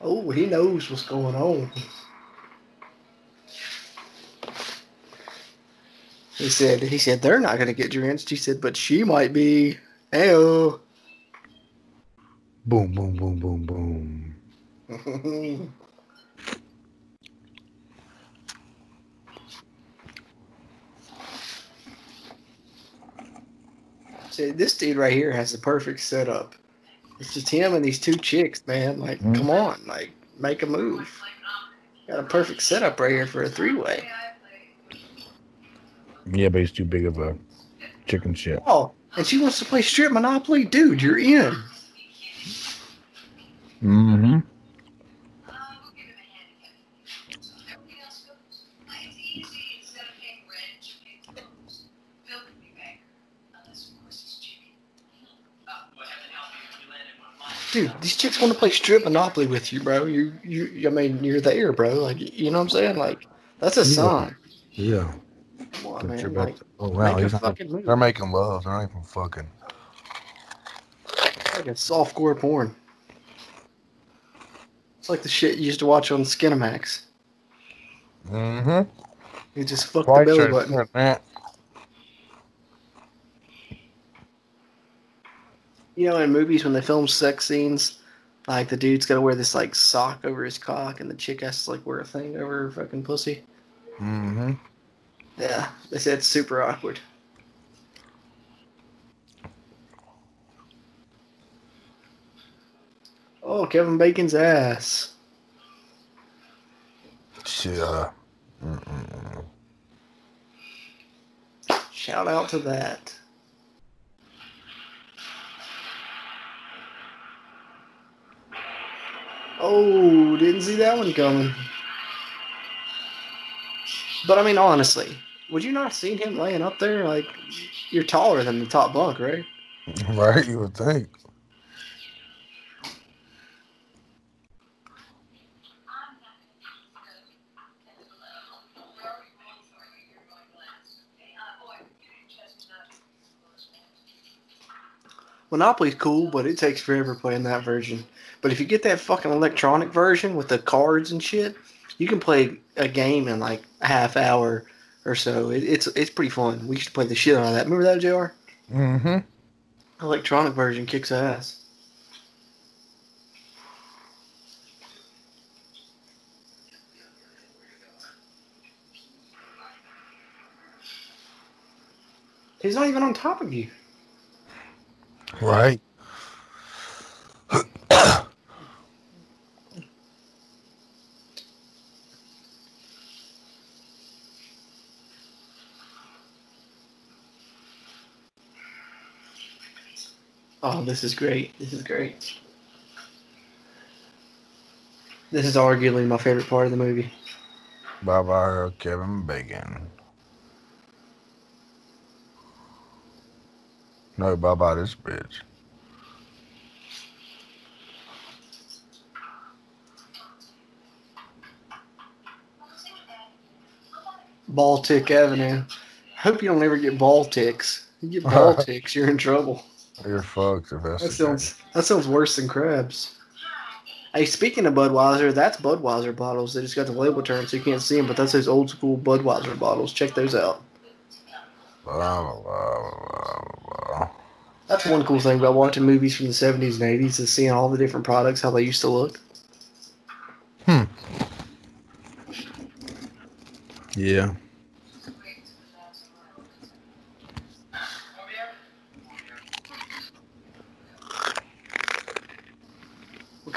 Oh, he knows what's going on. He said, he said they're not gonna get drenched. He said, but she might be. Ayo. Boom, boom, boom, boom, boom. [laughs] See, this dude right here has the perfect setup. It's just him and these two chicks, man. Like, Mhm. come on, like, make a move. Got a perfect setup right here for a three-way. Yeah, but he's too big of a chicken shit. Oh, and she wants to play strip Monopoly, dude. You're in. Mm-hmm. Dude, these chicks want to play strip Monopoly with you, bro. You, you, I mean, you're there, bro. Like, you know what I'm saying? Like, that's a Yeah. sign. Yeah. Man. you're Like, oh wow, he's not- they're making love. They're not even fucking. like a softcore porn. It's like the shit you used to watch on Skinamax. Mm-hmm. You just fuck the belly button. That. You know, in movies when they film sex scenes, like the dude's got to wear this like sock over his cock, and the chick has to like wear a thing over her fucking pussy. Mm-hmm. Yeah, they said it's super awkward. Oh, Kevin Bacon's ass. Uh, mm-mm. Shout out to that. Oh, didn't see that one coming. But I mean, honestly, would you not seen him laying up there? Like, you're taller than the top bunk, right? [laughs] Right, you would think. Monopoly's cool, but it takes forever playing that version. But if you get that fucking electronic version with the cards and shit, you can play a game in like a half hour or so. It, it's it's pretty fun. We used to play the shit out of that. Remember that, Jr. Mm-hmm. Electronic version kicks ass. He's not even on top of you. Right. Oh, this is great. This is great. This is arguably my favorite part of the movie. Bye bye, Kevin Bacon. No, bye bye, this bitch. Baltic Avenue. Hope you don't ever get ball ticks. You get [laughs] ball ticks, you're in trouble. You're fucked if that's That sounds that sounds worse than crabs. Hey, speaking of Budweiser, that's Budweiser bottles. They just got the label turned so you can't see them, but that's those old school Budweiser bottles. Check those out. Blah, blah, blah. That's one cool thing about watching movies from the 70s and 80s is seeing all the different products, how they used to look. Hmm. Yeah.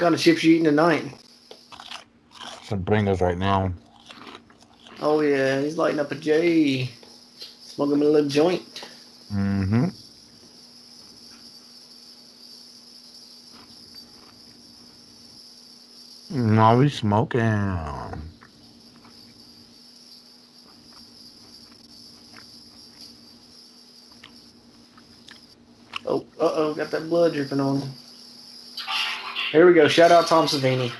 Kind of chips you eating tonight? Should bring right now. Oh yeah, he's lighting up a J. Smoking a little joint. Mm-hmm. No, we smoking. Oh, uh oh, got that blood dripping on him. Here we go. Shout out Tom Savini.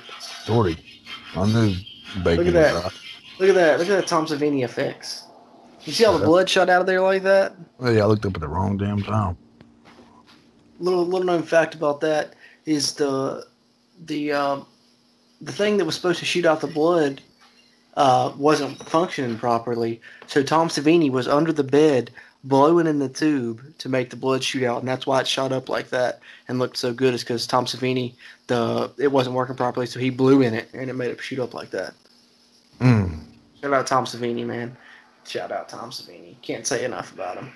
Dory. I knew bacon. Look at that. Look at that. Look at that Tom Savini effects. You see how the blood shot out of there like that? Yeah, I looked up at the wrong damn time. Little little known fact about that is the the um, the thing that was supposed to shoot out the blood uh, wasn't functioning properly. So Tom Savini was under the bed blowing in the tube to make the blood shoot out, and that's why it shot up like that and looked so good. Is because Tom Savini the it wasn't working properly, so he blew in it and it made it shoot up like that. Mm. Shout out Tom Savini, man. Shout out Tom Savini. Can't say enough about him.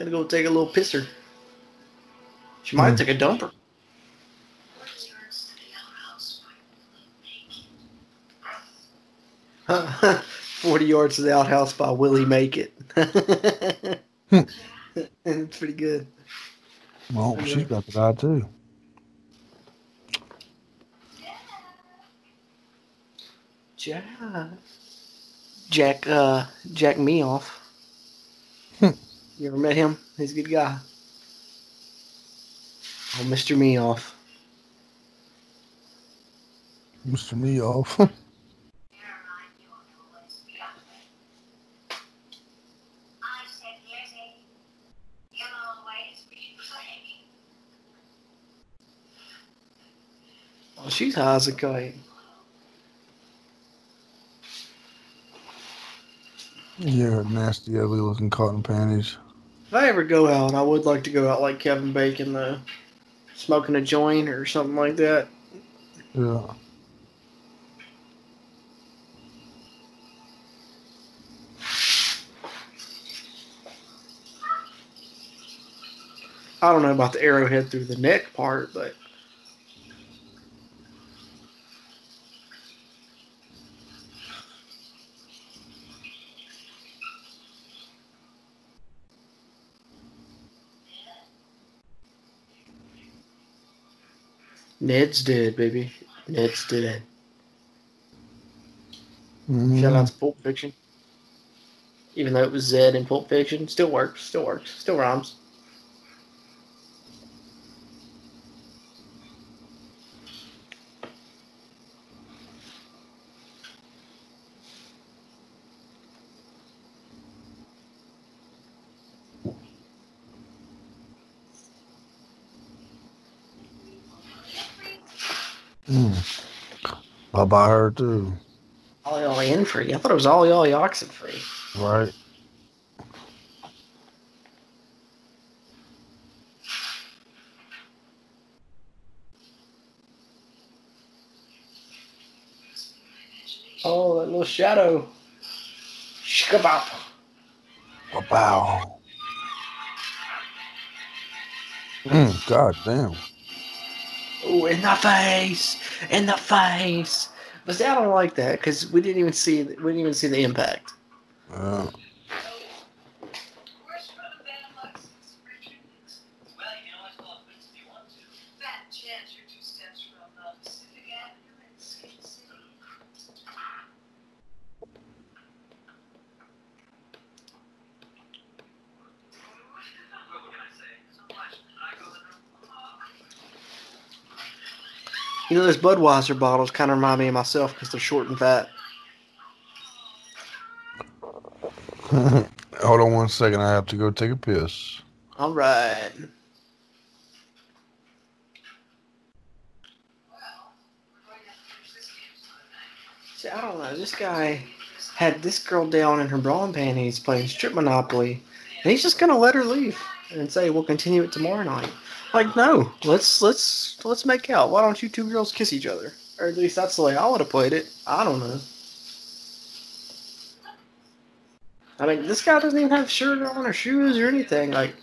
To go take a little pisser. She might Hmm. take a dumper. [laughs] Forty yards to the outhouse by Willie Make It. And [laughs] it's pretty good. Well, she's got the guy too. Jack, Jack, uh, Jack Meoff. Hmm. You ever met him? He's a good guy. Oh, Mr. Meoff. Mr. Me off. I said there's [laughs] a yellow light is being played. Oh, she's high as a kite. yeah, nasty, ugly looking cotton panties. If I ever go out, I would like to go out like Kevin Bacon, though. Smoking a joint or something like that. Yeah. I don't know about the arrowhead through the neck part, but Ned's dead, baby. Ned's dead. Mhm. Shout out to Pulp Fiction. Even though it was Zed in Pulp Fiction, still works, still works, still rhymes. Mm. I buy her too. Ollie Ollie in free. I thought it was Ollie Ollie oxen free. Right. Oh, that little shadow. Shkabop. Wow. Mm, God damn. Oh, in the face, in the face. See, I don't like that because we didn't even see we didn't even see the impact. Yeah. Where's from Benelux? Richard Nixon. Well, you can always call it Vince if you want to. Fat chance you're two steps from uh, Pacific Avenue in Skate City. What can I say? So much. I go to You know, those Budweiser bottles kind of remind me of myself because they're short and fat. [laughs] Hold on one second. I have to go take a piss. All right. Well, we're going to have to finish this game sometime. See, I don't know. This guy had this girl down in her bra and panties playing strip monopoly, and he's just gonna let her leave and say we'll continue it tomorrow night. Like, no, let's let's let's make out. Why don't you two girls kiss each other? Or at least that's the way I would have played it. I don't know. I mean, this guy doesn't even have a shirt on or shoes or anything. Like,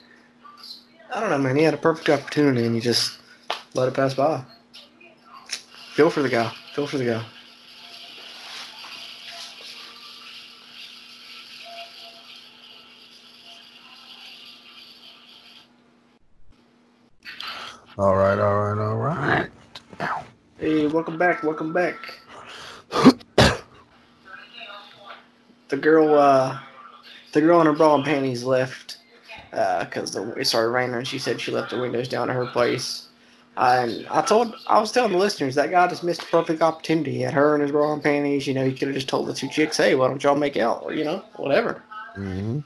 I don't know, man. He had a perfect opportunity and he just let it pass by. Feel for the guy. Feel for the guy. All right, all right, all right. Hey, welcome back, welcome back. the girl, uh, the girl in her bra and panties left because the it started raining, and she said she left the windows down at her place. And I told, I was telling the listeners that guy just missed a perfect opportunity. He had her in his bra and panties. You know, he could have just told the two chicks, "Hey, why don't y'all make out?" Or you know, whatever. hmm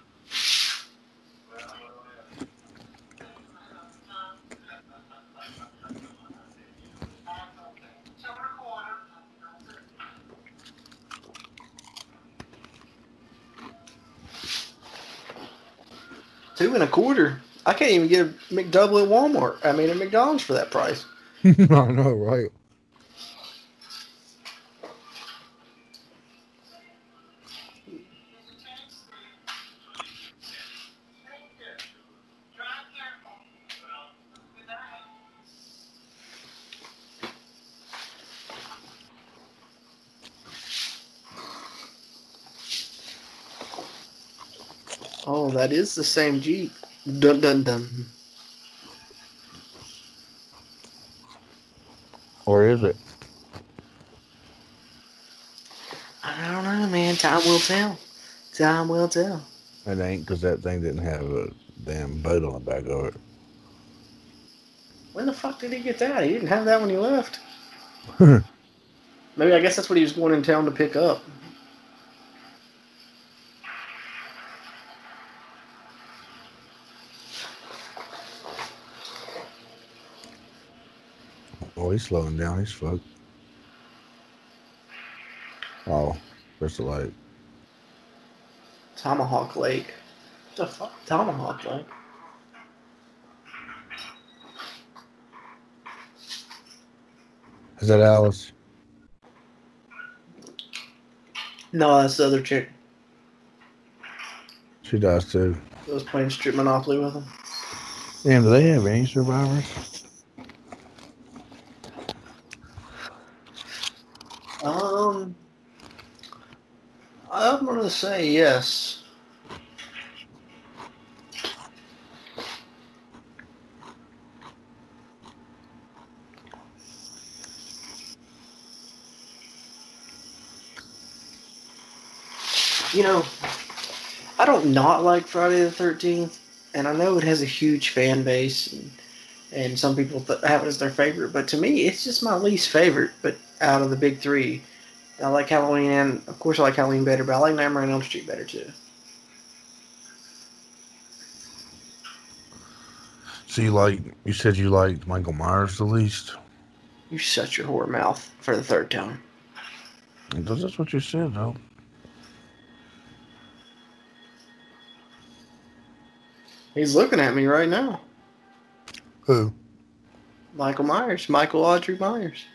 Two and a quarter. I can't even get a McDouble at Walmart. I mean, at McDonald's for that price. [laughs] I know, right? Oh, that is the same Jeep. Dun dun dun. Or is it? I don't know, man. Time will tell. Time will tell. It ain't because that thing didn't have a damn boat on the back of it. When the fuck did he get that? He didn't have that when he left. [laughs] Maybe I guess that's what he was going in town to pick up. Oh, he's slowing down. He's fucked. Oh, there's the light. Tomahawk Lake. What the fuck? Tomahawk Lake. Is that Alice? No, that's the other chick She does too. that was playing Street monopoly with him. Damn, do they have any survivors? Um, I'm gonna say yes. You know, I don't not like Friday the Thirteenth, and I know it has a huge fan base, and, and some people th- have it as their favorite. But to me, it's just my least favorite. But out of the big three, I like Halloween, and of course I like Halloween better, but I like Nightmare on Elm Street better too. So you like? You said you liked Michael Myers the least. You shut your whore mouth for the third time. That's what you said, though. He's looking at me right now. Who? Michael Myers. Michael Audrey Myers.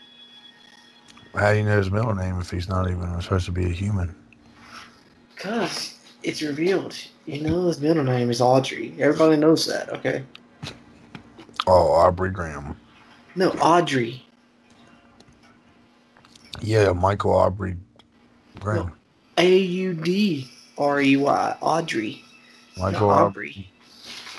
How do you know his middle name if he's not even supposed to be a human? Cause it's revealed. You know his middle name is Audrey. Everybody knows that, okay? Oh, Aubrey Graham. No, Audrey. Yeah, Michael Aubrey Graham. A U D R E Y. Audrey. Michael No, Aubrey. Aubrey.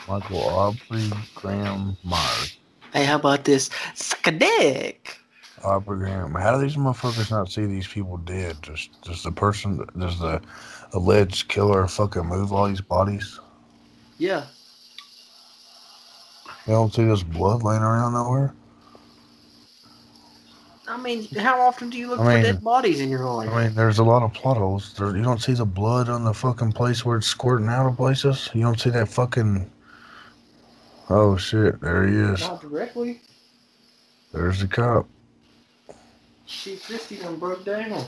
Michael Aubrey Graham Myers. Hey, how about this? Suck a dick. Aubrey Graham. How do these motherfuckers not see these people dead? Does does the person does the alleged killer fucking move all these bodies? Yeah. They don't see this blood laying around nowhere. I mean, how often do you look I for dead bodies in your life? I mean, there's a lot of plot holes. There, you don't see the blood on the fucking place where it's squirting out of places. You don't see that fucking. Oh shit! There he is. Not directly. There's the cop. Shit, Christy done broke down.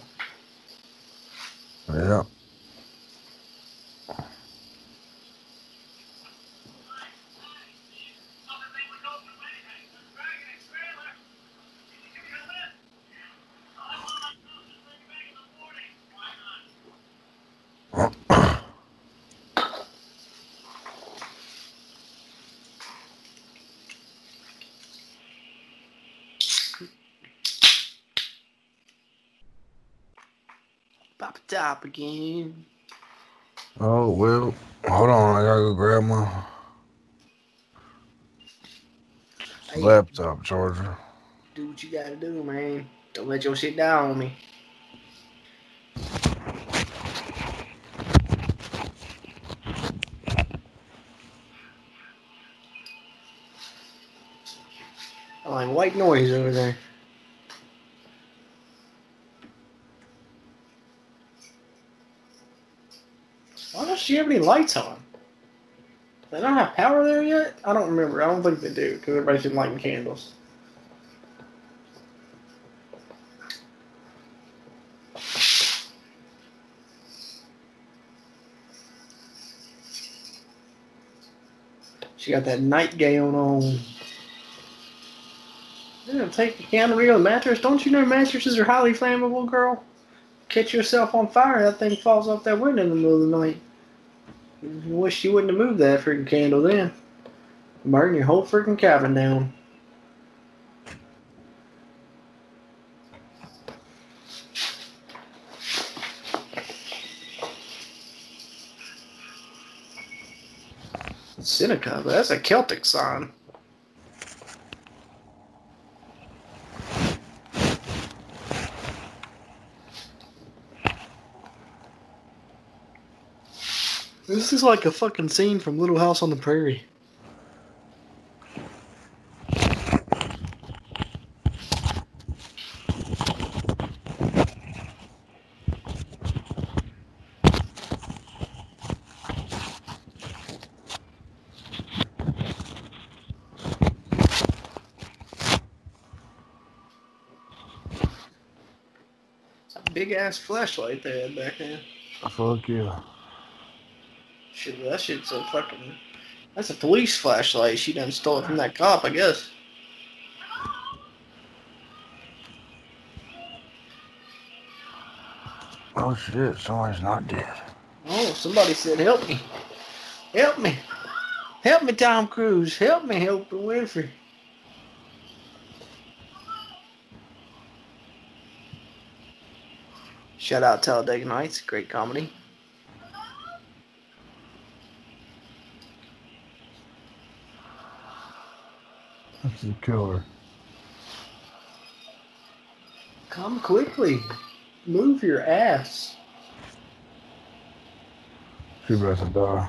Yeah. Again. Oh well. Hold on. I gotta go grab my Hey, laptop charger. do what you gotta do, man. Don't let your shit down on me. I like white noise over there. Don't she have any lights on? They don't have power there yet? I don't remember. I don't think they do because everybody's been lighting candles. She got that nightgown on. Yeah, take the of the mattress. Don't you know mattresses are highly flammable, girl? Catch yourself on fire, that thing falls off that window in the middle of the night. Wish you wouldn't have moved that freaking candle then. Burn your whole freaking cabin down. Seneca, that's a Celtic sign. This is like a fucking scene from Little House on the Prairie. Big ass flashlight they had back then. Fuck yeah. Shit, that shit's a fucking. That's a police flashlight. She done stole it from that cop, I guess. Oh shit! Somebody's not dead. Oh, somebody said, "Help me, help me, help me, Tom Cruise, help me, help the Winfrey." Shout out Talladega Nights, great comedy. That's the killer. Come quickly, move your ass. She about to die.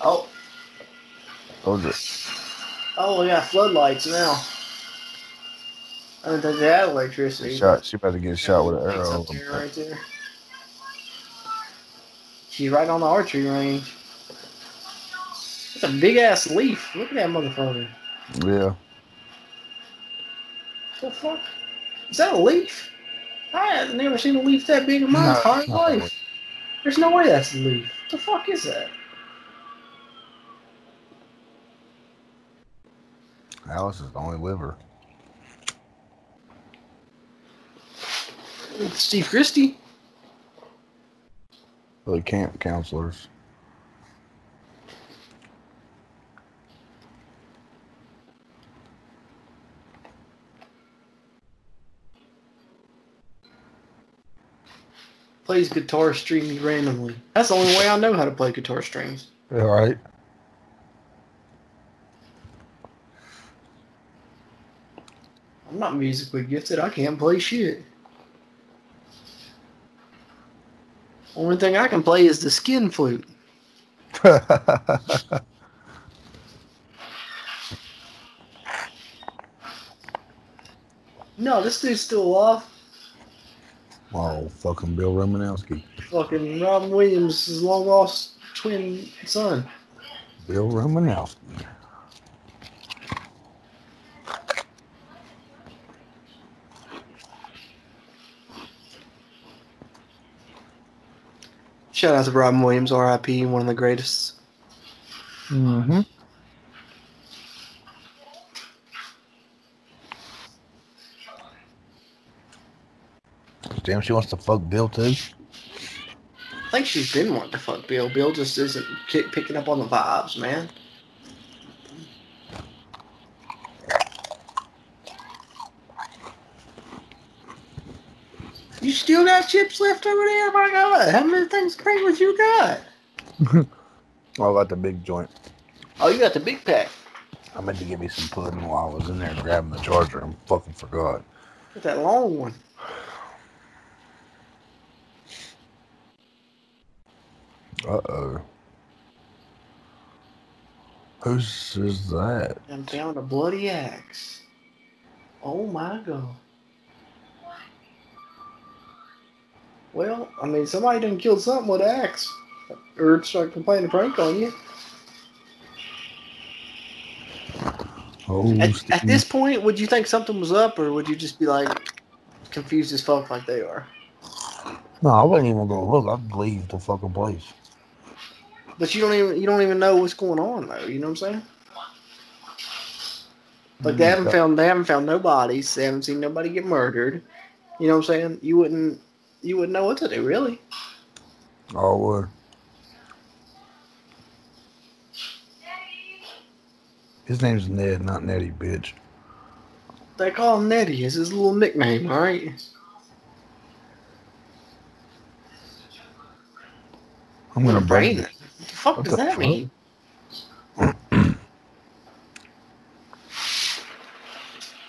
Oh. What was it? Oh, we got floodlights now. I didn't think they had electricity. Shot. She about to get shot with an arrow. there, right there. She's right on the archery range. That's a big ass leaf. Look at that motherfucker. Yeah. The fuck? Is that a leaf? I have never seen a leaf that big in my entire it's life. There's no way that's a leaf. What the fuck is that? Alice is the only liver. Steve Christy? The camp counselors. Plays guitar strings randomly. That's the only way I know how to play guitar strings. Yeah, right. Not musically gifted. I can't play shit. Only thing I can play is the skin flute. [laughs] No, this dude's still alive. oh, fucking Bill Romanowski. Fucking Robin Williams' long lost twin son. Bill Romanowski. Shout out to Robin Williams, R.I.P. One of the greatest. Mm-hmm. Damn, she wants to fuck Bill too. I think she's been wanting to fuck Bill. Bill just isn't picking up on the vibes, man. You still got chips left over there? My God, how many things Pringles you got? [laughs] Oh, I got the big joint. Oh, you got the big pack. I meant to get me some pudding while I was in there grabbing the charger and fucking forgot. Got that long one. Uh oh. Whose is that? And found a bloody axe. Oh my God. Well, I mean, somebody done killed something with an axe. Or start playing a prank on you. Oh, At, at this point, would you think something was up, or would you just be like confused as fuck like they are? No, I wouldn't even gonna look. I'd leave the fucking place. But you don't even you don't even know what's going on though. You know what I'm saying? Like they mm, haven't found they haven't found no bodies. They haven't seen nobody get murdered. You know what I'm saying? You wouldn't you wouldn't know what to do really. Oh, would. His name's Ned, not Nettie, bitch. They call him Nettie. It's his little nickname. All right. I'm gonna break Brain. it. What the fuck What does the that fuck? mean? [clears throat]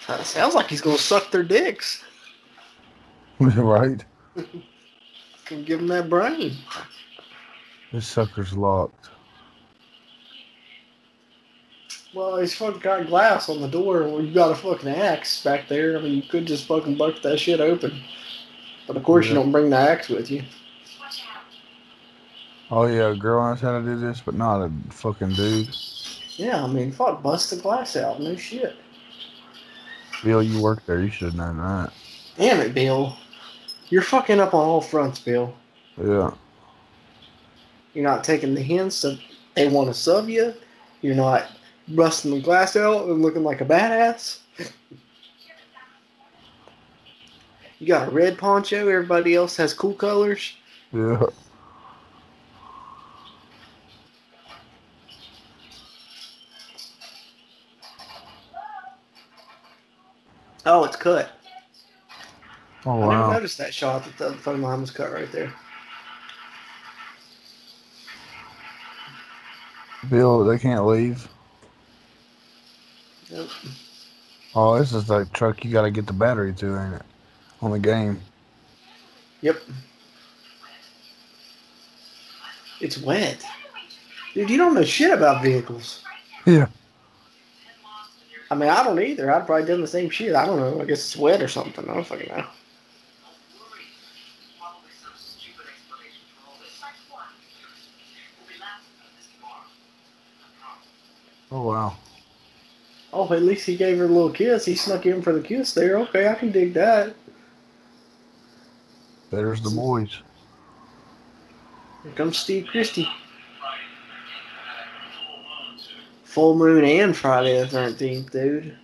That sounds like he's gonna suck their dicks. [laughs] right? [laughs] Can give him that brain. This sucker's locked. Well, he's fucking got glass on the door. Well, you got a fucking axe back there. I mean, you could just fucking bust that shit open. But of course, you don't bring the axe with you. Watch out. Oh yeah, a girl knows how to do this, but not a fucking dude. Yeah, I mean, fuck, bust the glass out. No shit. Bill, you work there. You should have known that. Damn it, Bill. You're fucking up on all fronts, Bill. Yeah. You're not taking the hints that they want to sub you. You're not busting the glass out and looking like a badass. You got a red poncho. Everybody else has cool colors. Yeah. Oh, it's cut. Oh I never wow. noticed that shot that the phone line was cut right there. Bill, they can't leave. Yep. Oh, this is the truck you got to get the battery to, ain't it? On the game. Yep. It's wet. Dude, you don't know shit about vehicles. Yeah. I mean, I don't either. I'd probably done the same shit. I don't know. I guess it's wet or something. I don't fucking know. Don't worry. Probably some stupid explanation for all this. Like what? We'll be laughing about this tomorrow. I promise. Oh wow. Oh, at least he gave her a little kiss. He snuck in for the kiss there. Okay, I can dig that. There's the boys. Here comes Steve Christy. Full moon. Full moon and Friday the 13th, dude.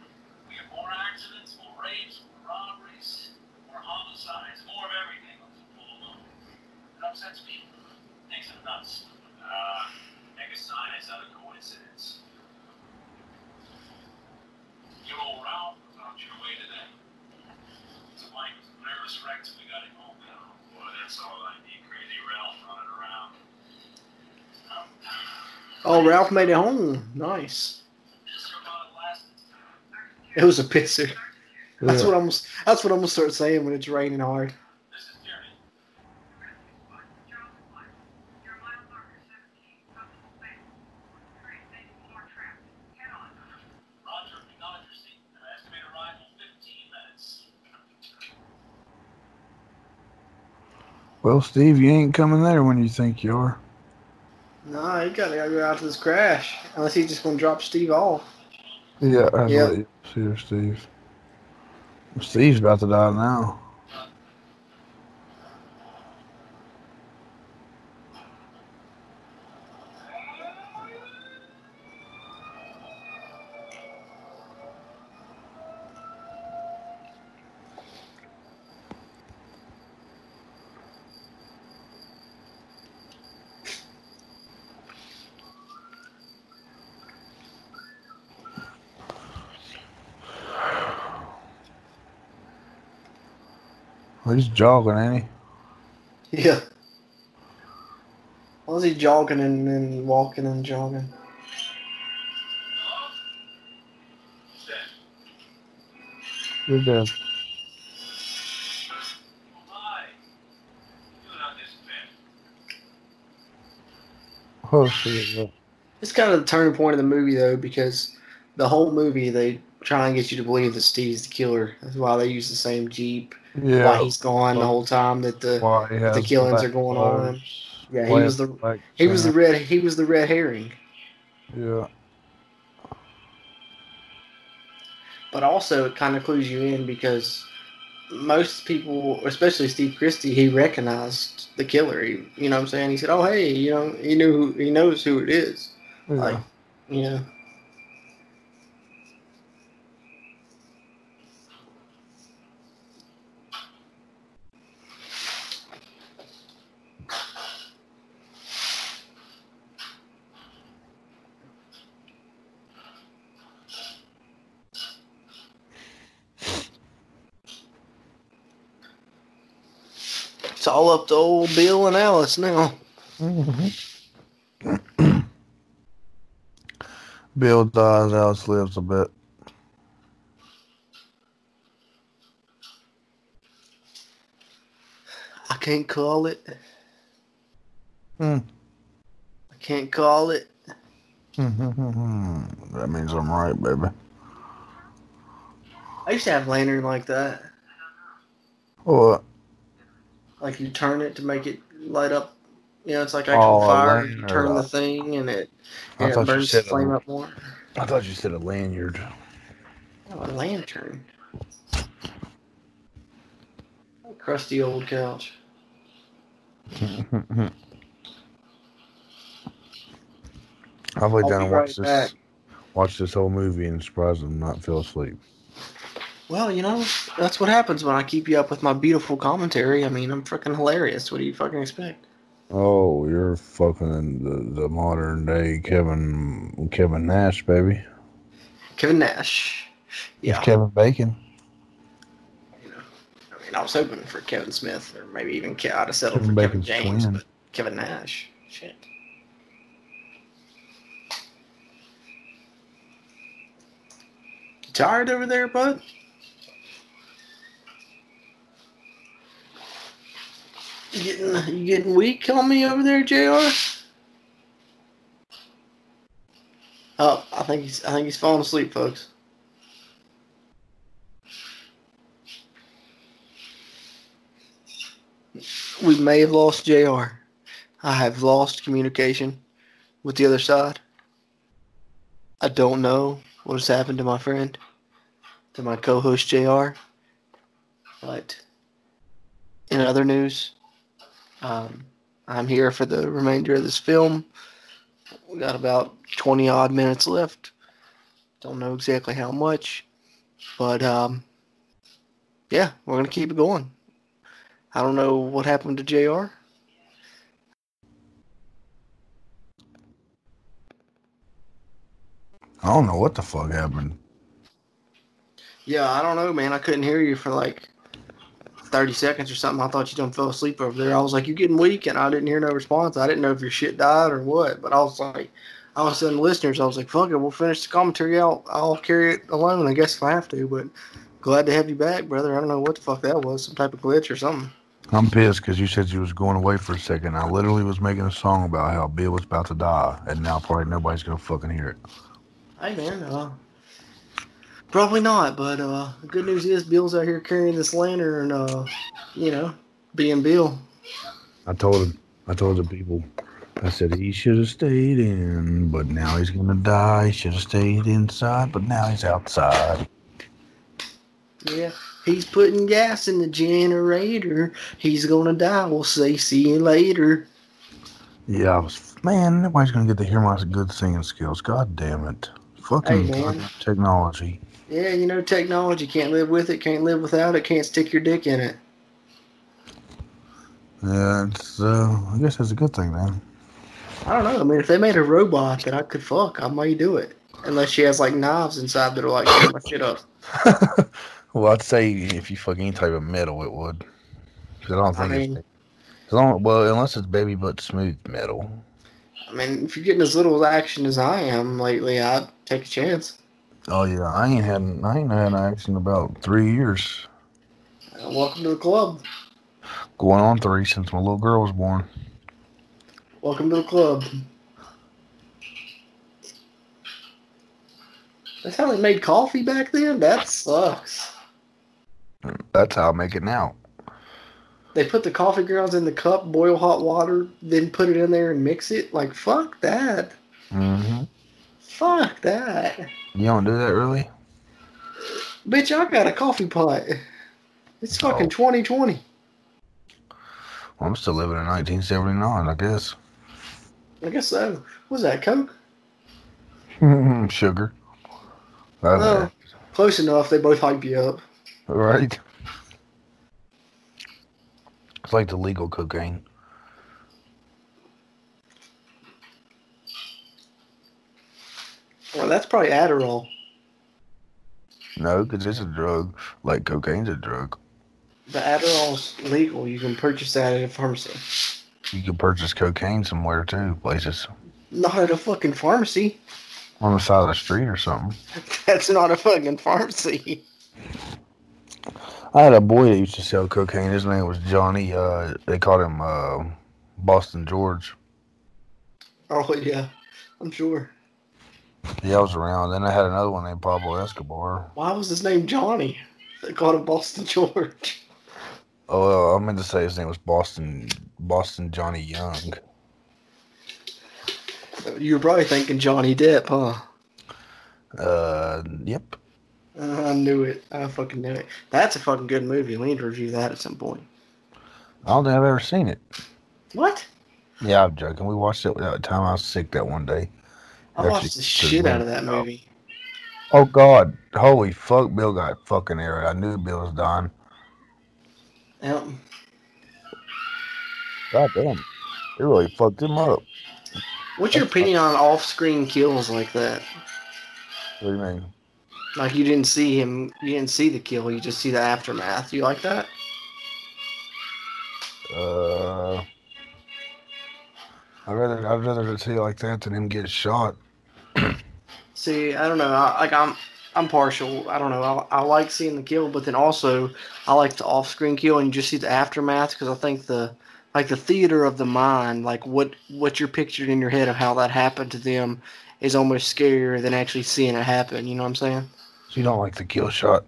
We have more accidents, more rapes, more robberies, more homicides, more of everything on the full moon. It upsets people. Makes them nuts. Uh, make a sign it's not a coincidence. Your old Ralph was on your way today. His wife was a nervous wreck till we got him home. Boy, that's all I need. Crazy Ralph running around. Um, Oh, Ralph made it home. Nice. It was a pisser. That's Yeah. what I'm. That's what I'm gonna start saying when it's raining hard. This is Jerry. Roger, acknowledge your seat. Estimated arrival 15 minutes. Well, Steve, you ain't coming there when you think you are. Nah, you gotta go out to this crash. Unless he's just gonna drop Steve off. Yeah, Yeah. what you see Steve. Steve's about to die now. Well, he's jogging, ain't he? [laughs] Yeah. Why is he jogging and, and walking and jogging? Hello? You're dead. Hi. You doing out this bed? Oh, shit. It's kind of the turning point of the movie though, because the whole movie they try to get you to believe that Steve's the killer. That's why they use the same jeep. Why Yeah. he's gone the whole time that the Why the killings are going on. Yeah, he black- was the black he was the red he was the red herring. Yeah. But also it kind of clues you in because most people, especially Steve Christy, he recognized the killer. He, you know what I'm saying? He said, "Oh, hey, you know, he knew who, he knows who it is." yeah. Like, you know. It's all up to old Bill and Alice now. Mhm. [clears throat] Bill dies, Alice lives a bit. I can't call it. Hmm. I can't call it. [laughs] that means I'm right, baby. I used to have lantern like that. What? Like you turn it to make it light up. You know, it's like Oh, actual a fire. You turn the thing and it, and it burns the said a- flame up more. I thought you said a lanyard. Oh, a lantern. Crusty old couch. [laughs] I've laid down and right this watched this whole movie and surprised him not fell asleep. Well, you know, that's what happens when I keep you up with my beautiful commentary. I mean, I'm freaking hilarious. What do you fucking expect? Oh, you're fucking the, the modern day Kevin Kevin Nash, baby. Kevin Nash. It's Yeah. Kevin Bacon. You know, I mean, I was hoping for Kevin Smith or maybe even Ke- I'd have settled Kevin for Kevin James, twin. but Kevin Nash. Shit. You tired over there, bud? You getting you getting weak on me over there, Jr. Oh, I think he's I think he's falling asleep, folks. We may have lost JR. I have lost communication with the other side. I don't know what has happened to my friend, to my co-host JR. But in other news, um, I'm here for the remainder of this film. We got about 20 odd minutes left. Don't know exactly how much, but um, yeah, we're gonna keep it going. I don't know what happened to Jr. I don't know what the fuck happened. Yeah, I don't know, man. I couldn't hear you for like 30 seconds or something. I thought you done fell asleep over there. I was like, you getting weak, and I didn't hear no response. I didn't know if your shit died or what, but I was like, I was telling the listeners, I was like, fuck it, we'll finish the commentary out. I'll carry it alone, I guess, if I have to, but glad to have you back, brother. I don't know what the fuck that was, some type of glitch or something. I'm pissed because you said you was going away for a second. I literally was making a song about how Bill was about to die, and now probably nobody's gonna fucking hear it. Hey, man, uh, probably not, but uh, the good news is Bill's out here carrying this lantern, uh, you know, being Bill. I told him, I told the people, I said he should have stayed in, but now he's gonna die. He should have stayed inside, but now he's outside. Yeah, he's putting gas in the generator. He's gonna die. We'll say, see you later. Yeah, I was, man, nobody's gonna get to hear my good singing skills. God damn it. Fucking Hey, technology. Yeah, you know, technology can't live with it, can't live without it, can't stick your dick in it. Yeah, so uh, I guess that's a good thing, man. I don't know. I mean, if they made a robot that I could fuck, I might do it. Unless she has like knives inside that are like cut my shit up. [laughs] well, I'd say if you fuck any type of metal, it would. I don't I think mean- it's. As long, well, unless it's baby butt smooth metal. I mean, if you're getting as little action as I am lately, I'd take a chance. Oh yeah, I ain't had I ain't had action in about three years. Uh, welcome to the club. Going on three since my little girl was born. Welcome to the club. That's how they made coffee back then? That sucks. That's how I make it now. They put the coffee grounds in the cup, boil hot water, then put it in there and mix it. Like, fuck that. hmm Fuck that. You don't do that really? Bitch, I got a coffee pot. It's oh. fucking Oh. 2020. Well, I'm still living in 1979, I guess. I guess so. Was that, Coke? [laughs] Sugar. That's oh, No. Close enough. They both hype you up. Right. It's like the legal cocaine. Well, that's probably Adderall. No, because it's a drug. Like cocaine's a drug. The Adderall's legal. You can purchase that at a pharmacy. You can purchase cocaine somewhere too, places Not at a fucking pharmacy. on the side of the street or something. [laughs] That's not a fucking pharmacy. I had a boy that used to sell cocaine. His name was Johnny. Uh, they called him uh, Boston George. Oh yeah, I'm sure. Yeah, I was around. Then I had another one named Pablo Escobar. Why was his name Johnny? They called him Boston George. Oh, uh, I meant to say his name was Boston Boston Johnny Young. You were probably thinking Johnny Depp, huh? Uh, yep. Uh, I knew it. I fucking knew it. That's a fucking good movie. We need to review that at some point. I don't think I've ever seen it. What? Yeah, I'm joking. We watched it that time I was sick that one day. I Actually, watched the shit out of that movie. Oh God! Holy fuck! Bill got fucking air. I knew Bill was dying. Yep. God damn! It really fucked him up. What's your opinion on off-screen kills like that? What do you mean? Like you didn't see him, you didn't see the kill, you just see the aftermath. You like that? Uh, I'd rather I'd rather see it like that than him get shot. [clears throat] See, I don't know. I, like I'm, I'm partial. I don't know. I, I like seeing the kill, but then also I like the off-screen kill and you just see the aftermath because I think the, like the theater of the mind, like what what you're pictured in your head of how that happened to them, is almost scarier than actually seeing it happen. You know what I'm saying? So you don't like the kill shot?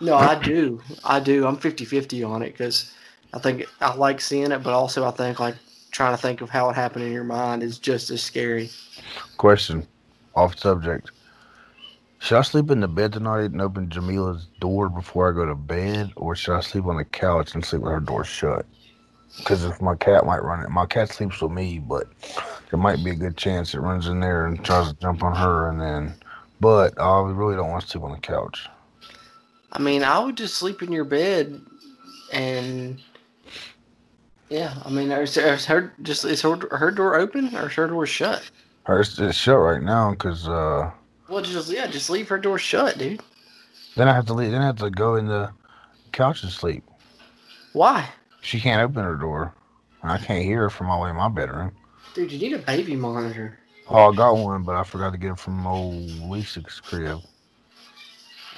No, I do. I do. I'm 50-50 on it because I think I like seeing it, but also I think like trying to think of how it happened in your mind is just as scary. Question, off subject. Should I sleep in the bed tonight and open Jamila's door before I go to bed, or should I sleep on the couch and sleep with her door shut? Because if my cat might run it, my cat sleeps with me, but there might be a good chance it runs in there and tries to jump on her, and then. But I really don't want to sleep on the couch. I mean, I would just sleep in your bed, and yeah, I mean, is, is her just is her her door open or is her door shut? Hers it's shut right now because uh, Well, just yeah, just leave her door shut, dude. then I have to leave. Then I have to go in the couch and sleep. Why, She can't open her door. and I can't hear her from all the way in my bedroom. dude? You need a baby monitor. Oh, I got one, but I forgot to get it from old Lisa's crib.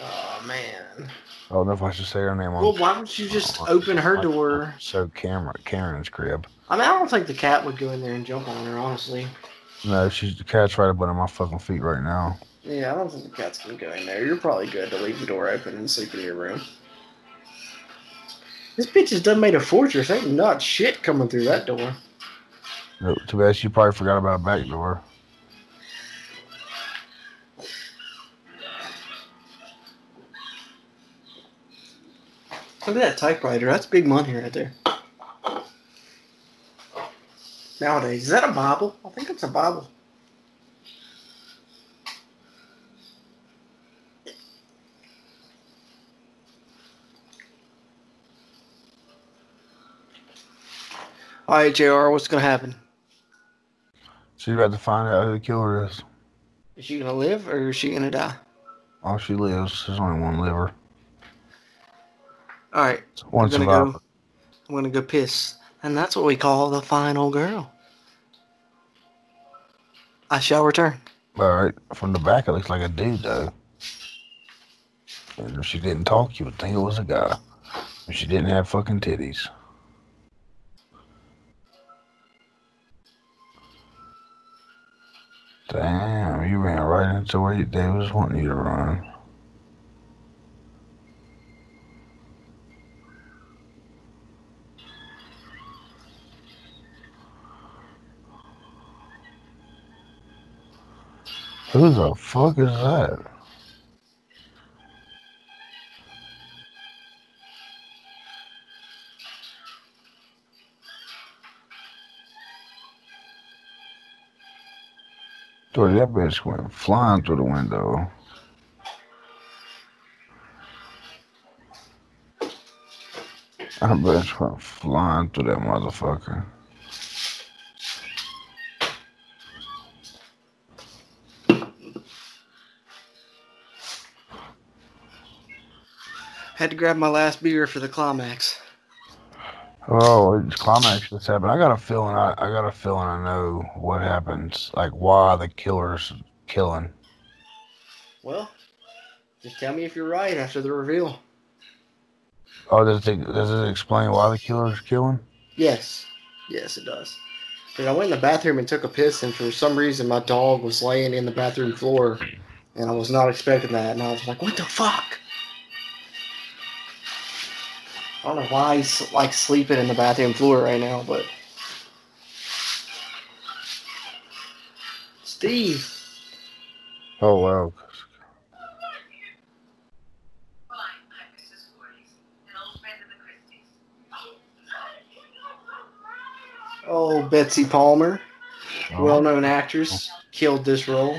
Oh man. I don't know if I should say her name on. Well, why don't you just open her door? So Cameron, Karen's crib. I mean, I don't think the cat would go in there and jump on her, honestly. No, she's the cat's right up under my fucking feet right now. Yeah, I don't think the cat's gonna go in there. You're probably good to leave the door open and sleep in your room. This bitch has done made a fortress. Ain't not shit coming through that door. No, too bad she probably forgot about a back door. Look at that typewriter. That's big money right there. Nowadays, is that a Bible? I think it's a Bible. All right, Jr. What's gonna happen? She's about to find out who the killer is. Is she gonna live or is she gonna die? Oh, she lives. There's only one liver. All right, One I'm gonna survivor. go. I'm gonna go piss, and that's what we call the final girl. I shall return. All right, from the back it looks like a dude though. And if she didn't talk, you would think it was a guy. If she didn't have fucking titties. Damn, you ran right into where they was wanting you to run. Who the fuck is that? Dude, that bitch went flying through the window. That bitch went flying through that motherfucker. Had to grab my last beer for the climax. Oh, it's climax that's happened. I got a feeling. I, I got a feeling. I know what happens. Like why the killer's killing. Well, just tell me if you're right after the reveal. Oh, does it does it explain why the killer's killing? Yes. Yes, it does. Dude, I went in the bathroom and took a piss, and for some reason my dog was laying in the bathroom floor, and I was not expecting that, and I was like, what the fuck? I don't know why he's like sleeping in the bathroom floor right now, but. Steve. Oh wow. Fine, I'm Mrs. Voorhees, an old friend of the Christys. Oh, Betsy Palmer, well known actress, killed this role.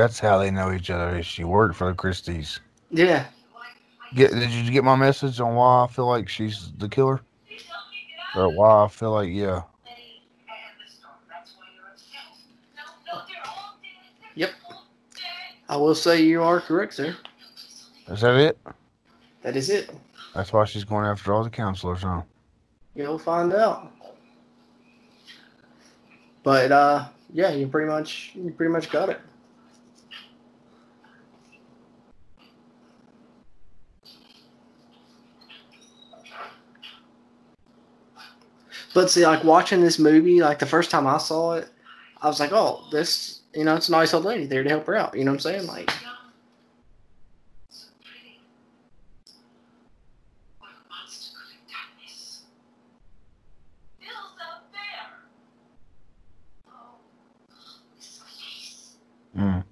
That's how they know each other. She worked for the Christys. Yeah. Get did you get my message on why I feel like she's the killer? He told me that I Or why I feel like yeah. Lady and the storm. That's why you're upset. No, no, they're all dead. Yep. They're all dead. I will say you are correct, sir. Is that it? That is it. That's why she's going after all the counselors, huh? You'll find out. But uh, yeah, you pretty much you pretty much got it. But see, like watching this movie, like the first time I saw it, I was like, oh, this, you know, it's a nice old lady there to help her out. You know what I'm saying? Like, Young, so pretty. What monster could have done this? Bill's up there. Oh, this place. Mm.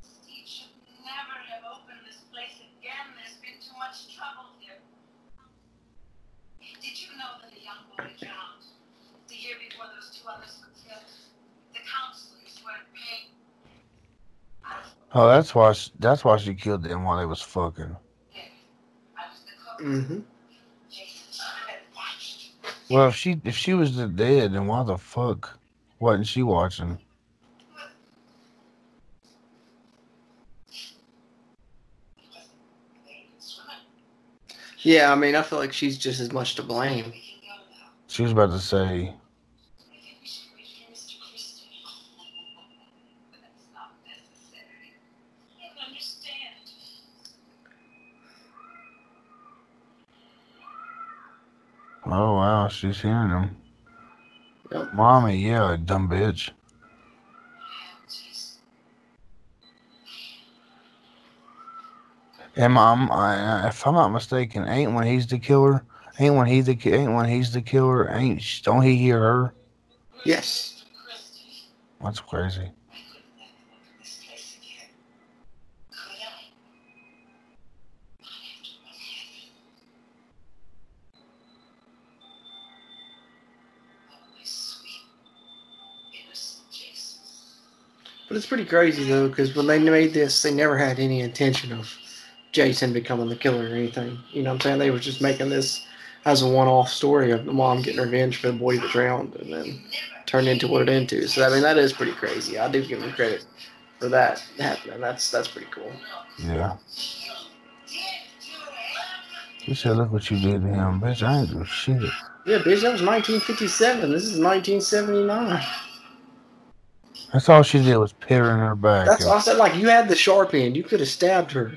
Steve should never have opened this place again. There's been too much trouble here. Did you know that a young boy drowned the year before those two others were killed? The counselors weren't paying. Oh, that's why. She, that's why she killed them while they was fucking. I was the cook. mm-hmm. Jason should have watched. Well, if she if she was the dead, then why the fuck wasn't she watching? He wasn't very good swimmer. Yeah, I mean, I feel like she's just as much to blame. We can go now. She was about to say, I think we should wait for Mr. Christy. But that's not necessary. I don't understand. "Oh wow, she's hearing them." Yep. Mommy, yeah, dumb bitch. Jeez. Am I, I, if I'm not mistaken, ain't when he's the killer, ain't when he's the ain't when he's the killer, ain't don't he hear her? Yes. That's crazy. But it's pretty crazy, though, because when they made this, they never had any intention of Jason becoming the killer or anything. You know what I'm saying? They were just making this as a one off story of the mom getting revenge for the boy that drowned and then turned into what it into. So, I mean, that is pretty crazy. I do give them credit for that happening. That's that's pretty cool. Yeah. She said, "Look what you did to him, bitch. I ain't do shit." Yeah, bitch, that was 1957. This is 1979. That's all she did was pit her in her back. That's I said, like, you had the sharp end. You could have stabbed her.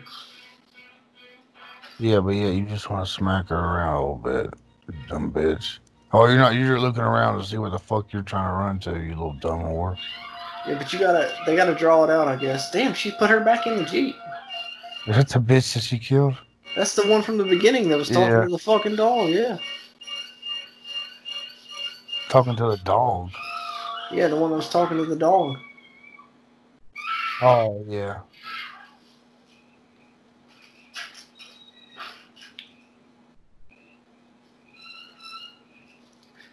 Yeah, but yeah, you just want to smack her around a little bit, you dumb bitch. Oh, you're not. You're looking around to see what the fuck you're trying to run to, you little dumb whore. Yeah, but you gotta, they gotta draw it out, I guess. Damn, she put her back in the Jeep. Is that the bitch that she killed? That's the one from the beginning that was talking Yeah. to the fucking dog, yeah. Talking to the dog. Yeah, the one that was talking to the dog. Oh yeah.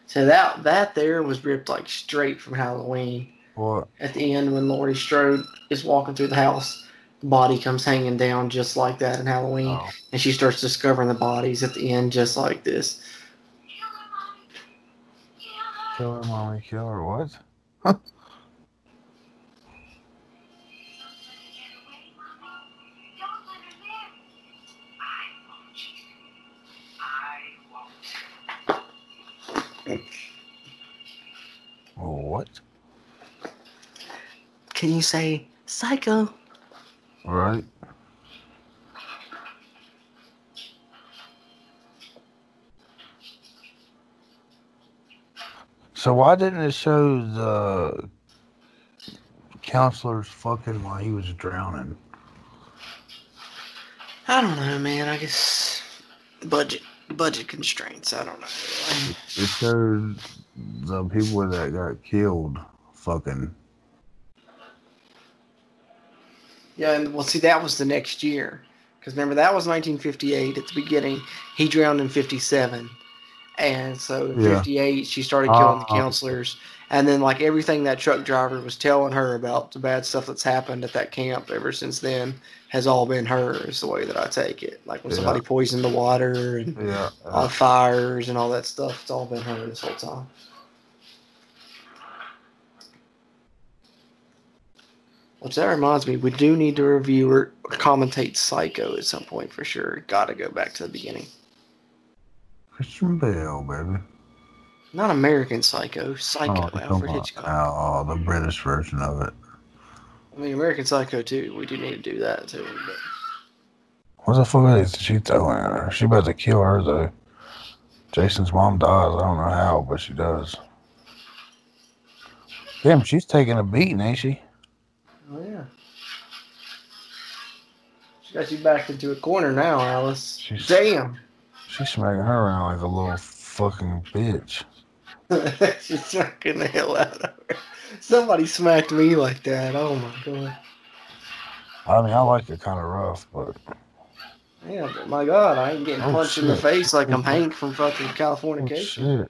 So that that there was ripped like straight from Halloween. What? At the end, when Laurie Strode is walking through the house, the body comes hanging down just like that in Halloween, Oh. and she starts discovering the bodies at the end just like this. Kill her, mommy. Kill her. What? What? Can you say psycho? Right. So why didn't it show the counselors fucking while he was drowning? I don't know, man. I guess budget budget constraints. I don't know. It showed the people that got killed fucking. Yeah, and well, see, that was the next year. Because remember, that was 1958 at the beginning. He drowned in 57. And so in Yeah. 58, she started killing the Ah. counselors. And then, like, everything that truck driver was telling her about the bad stuff that's happened at that camp ever since then has all been her, is the way that I take it. Like, when Yeah. somebody poisoned the water and Yeah. uh, fires and all that stuff, it's all been her this whole time. Which that reminds me, we do need to review or commentate Psycho at some point for sure. Got to go back to the beginning. Christian Bale, baby. Not American Psycho, Psycho, Oh, Alfred. Hitchcock. Oh, oh, the British version of it. I mean, American Psycho too. We do need to do that too. But What the fuck is she throwing at her? She about to kill her though. Jason's mom dies. I don't know how, but she does. Damn, she's taking a beating, ain't she? Oh yeah. She got you backed into a corner now, Alice. She's- Damn. She's smacking her around like a little fucking bitch. [laughs] She's smacking the hell out of her. Somebody smacked me like that. Oh my god. I mean, I like it kind of rough, but Yeah, but my god, I ain't getting Oh, punched in the face like I'm Hank from fucking oh, Californication. shit.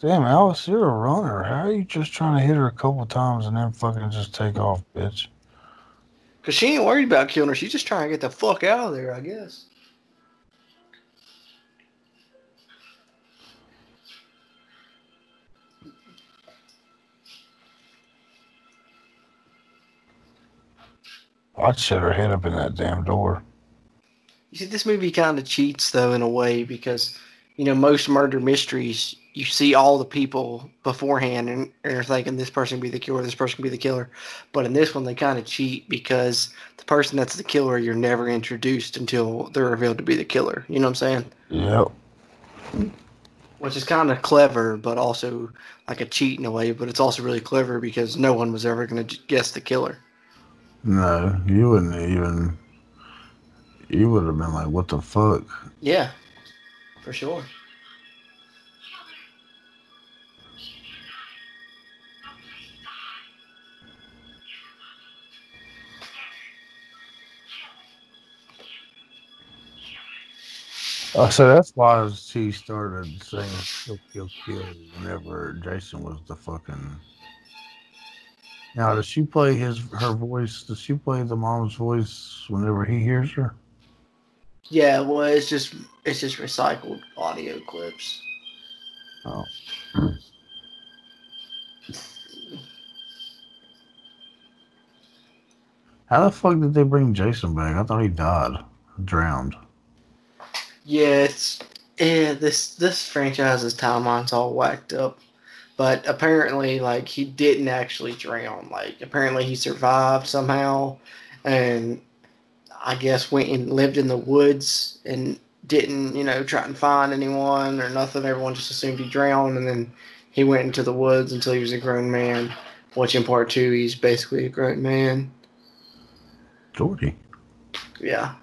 Damn, Alice, you're a runner. How are you just trying to hit her a couple times and then fucking just take off, bitch? Cause she ain't worried about killing her. She's just trying to get the fuck out of there, I guess. I'd shut her head up in that damn door. You see, this movie kind of cheats though in a way because, you know, most murder mysteries you see all the people beforehand and are thinking this person be the killer, this person be the killer. But in this one, they kind of cheat because the person that's the killer you're never introduced until they're revealed to be the killer. You know what I'm saying? Yep. Which is kind of clever, but also like a cheat in a way. But it's also really clever because no one was ever going to guess the killer. No, you wouldn't even. You would have been like, what the fuck? Yeah, for sure. Oh, so that's why she started saying kill, kill, kill whenever Jason was the fucking. Now, does she play his her voice? Does she play the mom's voice whenever he hears her? Yeah, well, it's just it's just recycled audio clips. Oh. How the fuck did they bring Jason back? I thought he died, drowned. Yeah, it's yeah. This this franchise's timeline's all whacked up, but apparently, like he didn't actually drown. Like apparently, he survived somehow, and I guess went and lived in the woods and didn't you know try and find anyone or nothing. Everyone just assumed he drowned, and then he went into the woods until he was a grown man. Which in part two, he's basically a grown man. Georgie. Yeah.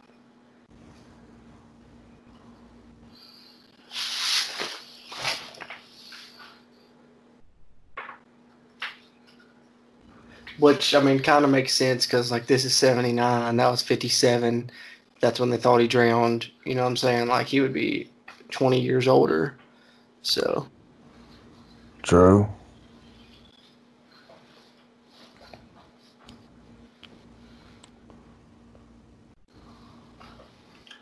Which I mean, kind of makes sense because like this is seventy nine, that was fifty seven. That's when they thought he drowned. You know what I'm saying? Like he would be twenty years older. So True.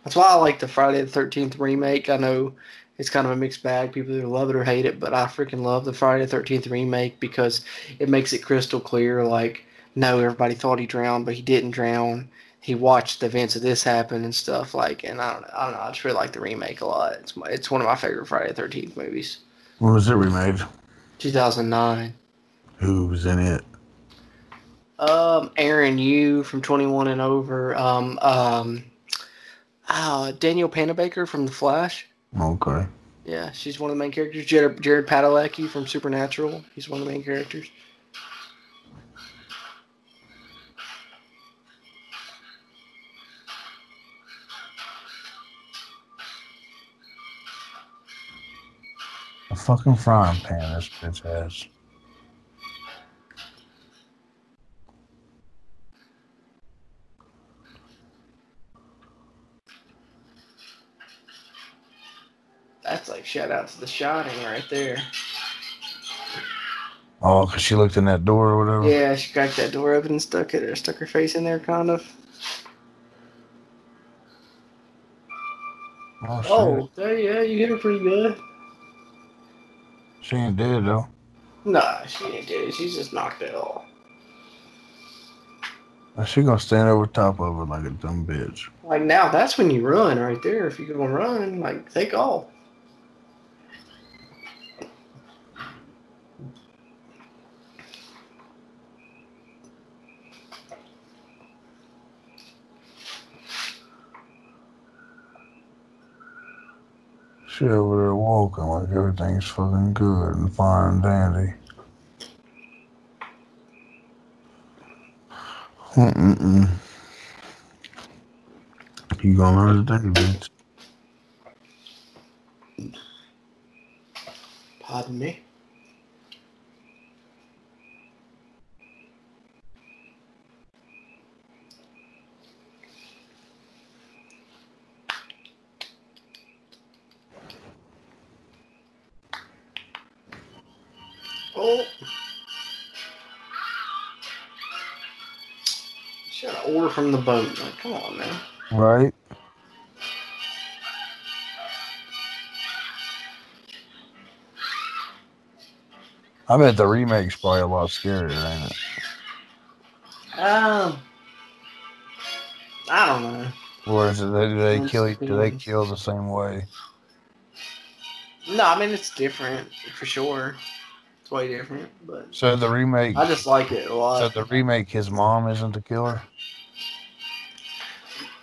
that's why I like the Friday the Thirteenth remake. I know it's kind of a mixed bag. People either love it or hate it, but I freaking love the Friday the Thirteenth remake because it makes it crystal clear. Like, no, everybody thought he drowned, but he didn't drown. He watched the events of this happen and stuff. Like, and I don't, I don't know. I just really like the remake a lot. It's my, it's one of my favorite Friday the Thirteenth movies. When was it remade? 2009. Who was in it? Um, Aaron Yoo from 21 and over. Um, um, uh, Danielle Panabaker from The Flash. Okay. Yeah, she's one of the main characters. Jared, Jared Padalecki from Supernatural. He's one of the main characters. A fucking frying pan this bitch has. That's like shout out to The Shining right there. Oh, because she looked in that door or whatever? Yeah, she cracked that door open and stuck it, or stuck her face in there, kind of. Oh. Oh, there, yeah, you hit her pretty good. She ain't dead, though. Nah, she ain't dead. She's just knocked it off. Now She gonna stand over top of her like a dumb bitch. Like now, that's when you run right there. If you're gonna run, like take off. Over there walking like everything's fucking good and fine and dandy. Mm-mm-mm. You gonna learn today, bitch. Pardon me. Oh. Should I order from the boat? Like, come on, man. Right? I bet the remake's probably a lot scarier, ain't it? Um, I don't know. Or is it do they kill do they kill the same way? No, I mean it's different for sure. It's way different, but So the remake I just like it a lot. so the remake his mom isn't the killer?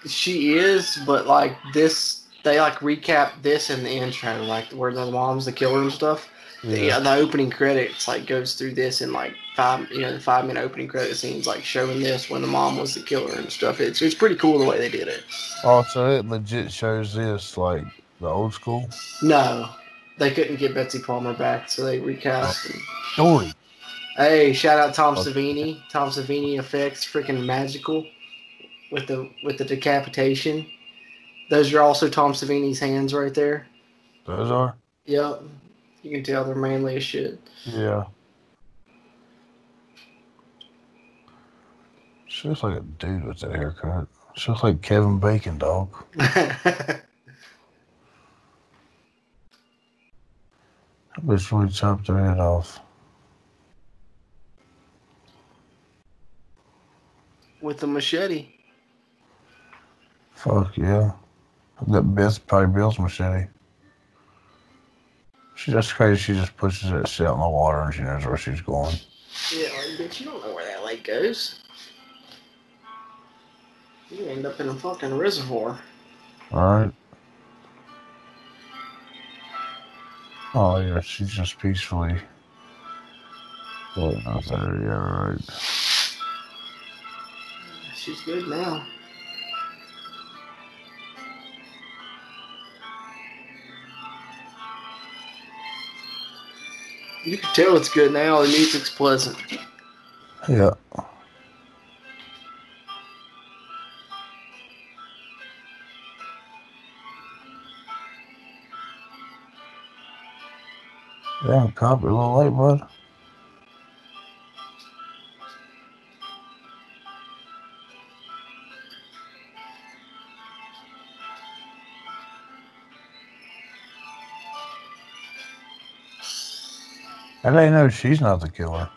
She is, but like this, they like recap this in the intro, like where the mom's the killer and stuff. Yeah. Uh, the opening credits like goes through this in like five, you know, the five minute opening credit scenes, like showing this when the mom was the killer and stuff. It's it's pretty cool the way they did it. Also it legit shows this like the old school No, they couldn't get Betsy Palmer back, so they recast. And, story. hey, shout out Tom Okay. Savini. Tom Savini effects, freaking magical with the with the decapitation. Those are also Tom Savini's hands right there. Those are? Yep. You can tell they're manly as shit. Yeah. She looks like a dude with that haircut. She looks like Kevin Bacon, dog. [laughs] Bitch really chopped her head off. With the machete. Fuck yeah. That Bill's probably Bill's machete. She that's crazy. She just pushes that shit in the water and she knows where she's going. Yeah, like, bitch, you don't know where that lake goes. You end up in a fucking reservoir. Alright. Oh yeah, she's just peacefully floating out there. Yeah, right. She's good now. You can tell it's good now. The music's pleasant. Yeah. Damn, cop, you're a little late, bud. How do they know she's not the killer?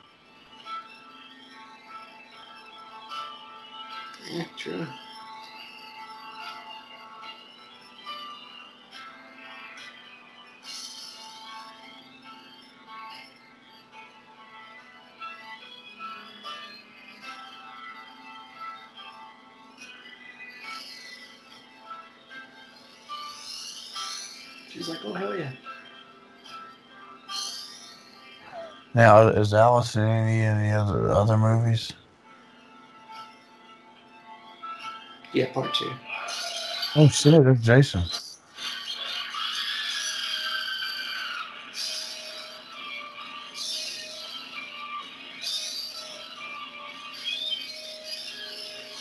Now, is Alice in any of the other other movies? Yeah, part two. Oh shit, it's Jason.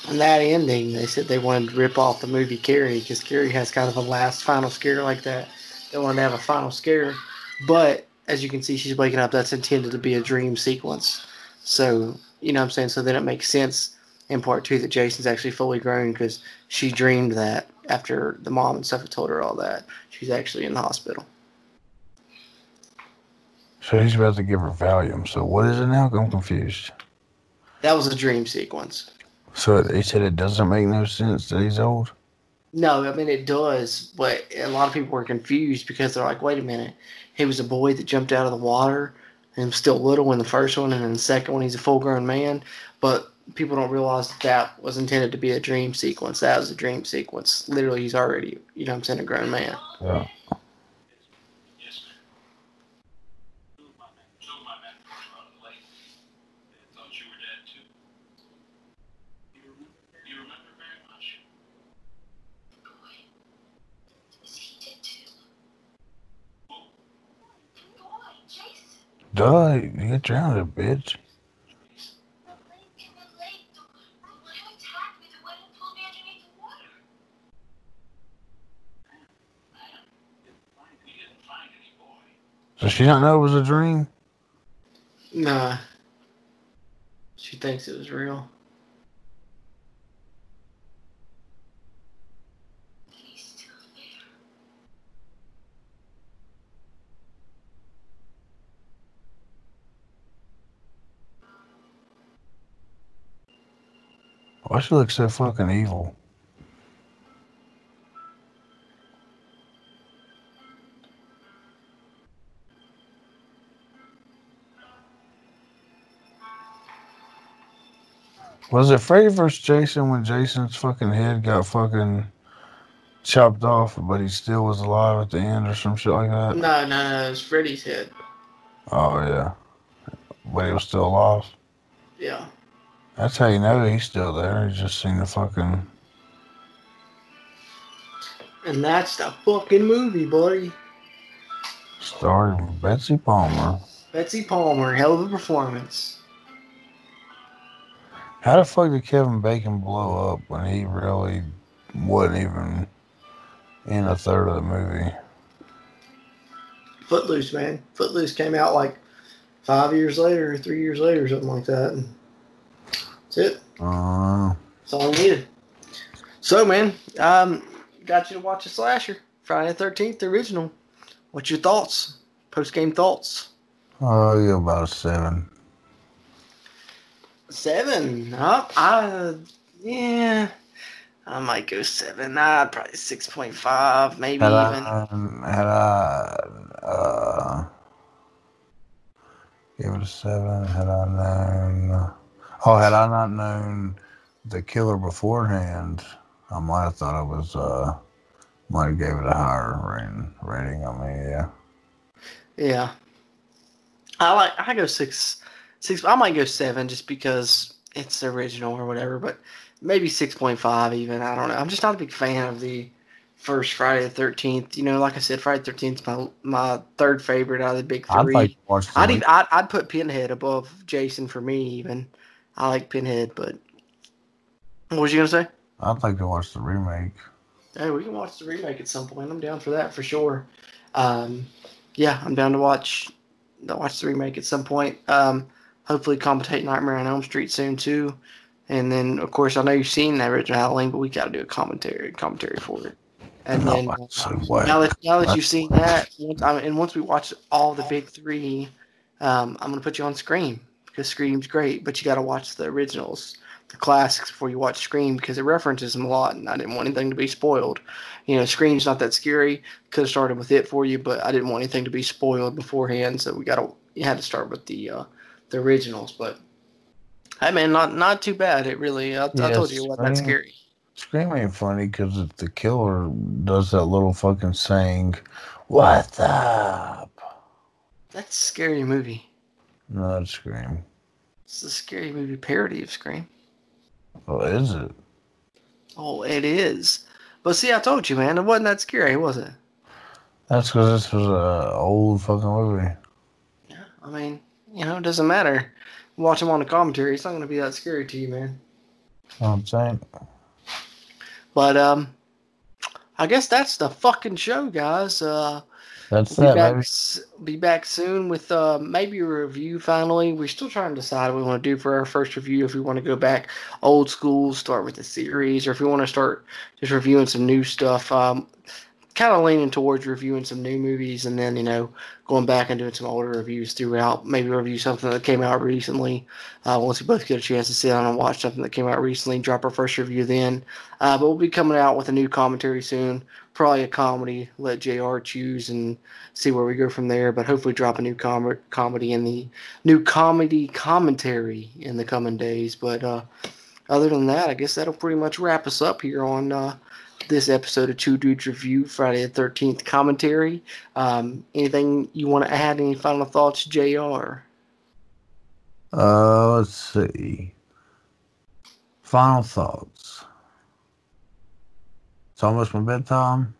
And that ending, they said they wanted to rip off the movie Carrie because Carrie has kind of a last final scare like that. They wanted to have a final scare, but as you can see, she's waking up. That's intended to be a dream sequence. So you know what I'm saying. So then it makes sense in part two that Jason's actually fully grown because she dreamed that after the mom and stuff had told her all that she's actually in the hospital. So he's about to give her Valium. So what is it now? I'm confused. That was a dream sequence. So they said it doesn't make no sense that he's old. No, I mean it does, but a lot of people are confused because they're like, "Wait a minute, he was a boy that jumped out of the water and was still little in the first one, and in the second one he's a full-grown man." But people don't realize that that was intended to be a dream sequence. That was a dream sequence. Literally, he's already, you know, what I'm saying, a grown man. Yeah. Duh, you get drowned, bitch. The lake in the lake. The, the one who attacked me, the one who pulled me underneath the water. You didn't bitch. Does she not know it was a dream? Nah. She thinks it was real. Why she look so fucking evil? Was it Freddy vs. Jason when Jason's fucking head got fucking chopped off, but he still was alive at the end or some shit like that? No, no, no. It was Freddy's head. Oh, yeah. But he was still alive. Yeah. That's how you know he's still there. He's just seen the fucking. And that's the fucking movie, buddy. Starring Betsy Palmer. Betsy Palmer, hell of a performance. How the fuck did Kevin Bacon blow up when he really wasn't even in a third of the movie? Footloose, man. Footloose came out like five years later, three years later, something like that. That's it. Uh, That's all I needed. So, man, um, got you to watch a slasher, Friday the Thirteenth, the original. What's your thoughts? Post game thoughts. oh, yeah, about a seven. Seven. Up. I. Yeah. I might go seven. Nah, probably six point five, maybe Had even. I, had I, uh, give it a seven, had I known, oh, had I not known the killer beforehand, I might have thought it was, uh, might have gave it a higher rating, rating. I mean, yeah. Yeah. I like. I go six. Six. I might go seven just because it's original or whatever, but maybe six point five even. I don't know. I'm just not a big fan of the first Friday the Thirteenth. You know, like I said, Friday the Thirteenth is my my third favorite out of the big three. I'd like I'd, even, I'd I'd put Pinhead above Jason for me even. I like Pinhead, but what was you gonna say? I'd like to watch the remake. Hey, we can watch the remake at some point. I'm down for that for sure. Um, yeah, I'm down to watch to watch the remake at some point. Um, hopefully, commentate Nightmare on Elm Street soon too. And then, of course, I know you've seen the original Halloween, but we got to do a commentary commentary for it. And [laughs] No, then, so now that now that you've seen that, once, I mean, and once we watch all the big three, um, I'm gonna put you on Scream because Scream's great, but you got to watch the originals, the classics before you watch Scream because it references them a lot, and I didn't want anything to be spoiled. You know, Scream's not that scary. Could have started with it for you, but I didn't want anything to be spoiled beforehand, so we got to you had to start with the uh, the originals. But hey, man, not not too bad. It really. I, I told you it wasn't that scary. Scream ain't funny because if the killer does that little fucking saying, "What up?" That's a scary movie. No, that's Scream. It's a scary movie parody of Scream. Oh, is it? Oh, it is. But see, I told you, man, it wasn't that scary, was it? That's because this was a old fucking movie. Yeah. I mean, you know, it doesn't matter. Watch them on the commentary. It's not going to be that scary to you, man. What I'm saying? But um, I guess that's the fucking show, guys. Uh, That's be that, back. Be back soon with uh, maybe a review. Finally, we're still trying to decide what we want to do for our first review. If we want to go back old school, start with the series, or if we want to start just reviewing some new stuff. Um, kind of leaning towards reviewing some new movies, and then you know going back and doing some older reviews throughout. Maybe review something that came out recently. Uh, once we both get a chance to sit down and watch something that came out recently, drop our first review then. Uh, but we'll be coming out with a new commentary soon. Probably a comedy. Let Jr. choose and see where we go from there. But hopefully, drop a new com- comedy in the new comedy commentary in the coming days. But uh, other than that, I guess that'll pretty much wrap us up here on uh, this episode of Two Dudes Review Friday the Thirteenth commentary. Um, anything you want to add? Any final thoughts, Jr. Uh, let's see. Final thoughts. It's almost my bedtime.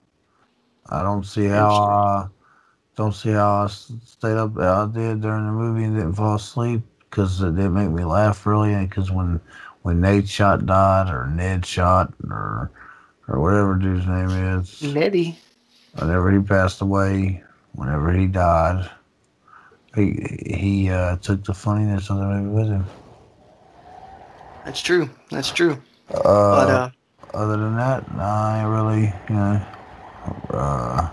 I don't see how. I don't see how I stayed up I did during the movie and didn't fall asleep because it didn't make me laugh really. Because when when Nate shot died or Ned shot or or whatever dude's name is, Nettie. whenever he passed away, whenever he died, he he uh, took the funniness of the movie with him. That's true. That's true. Uh, But uh, other than that, nah, I ain't really, you know, uh,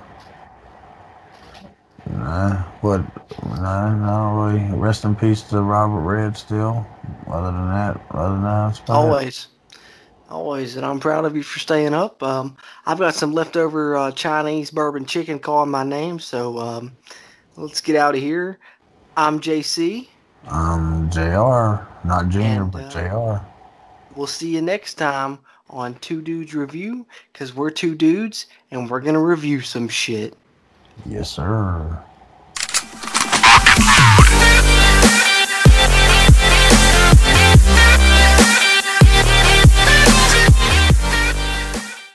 nah, what, nah, not really. Rest in peace to Robert Red still. Other than that, other than that, always, always, and I'm proud of you for staying up. Um, I've got some leftover uh, Chinese bourbon chicken calling my name, so um, let's get out of here. I'm JC. I'm JR, not Junior, And, but uh, JR. We'll see you next time on Two Dudes Review, because we're two dudes and we're gonna review some shit. Yes, sir.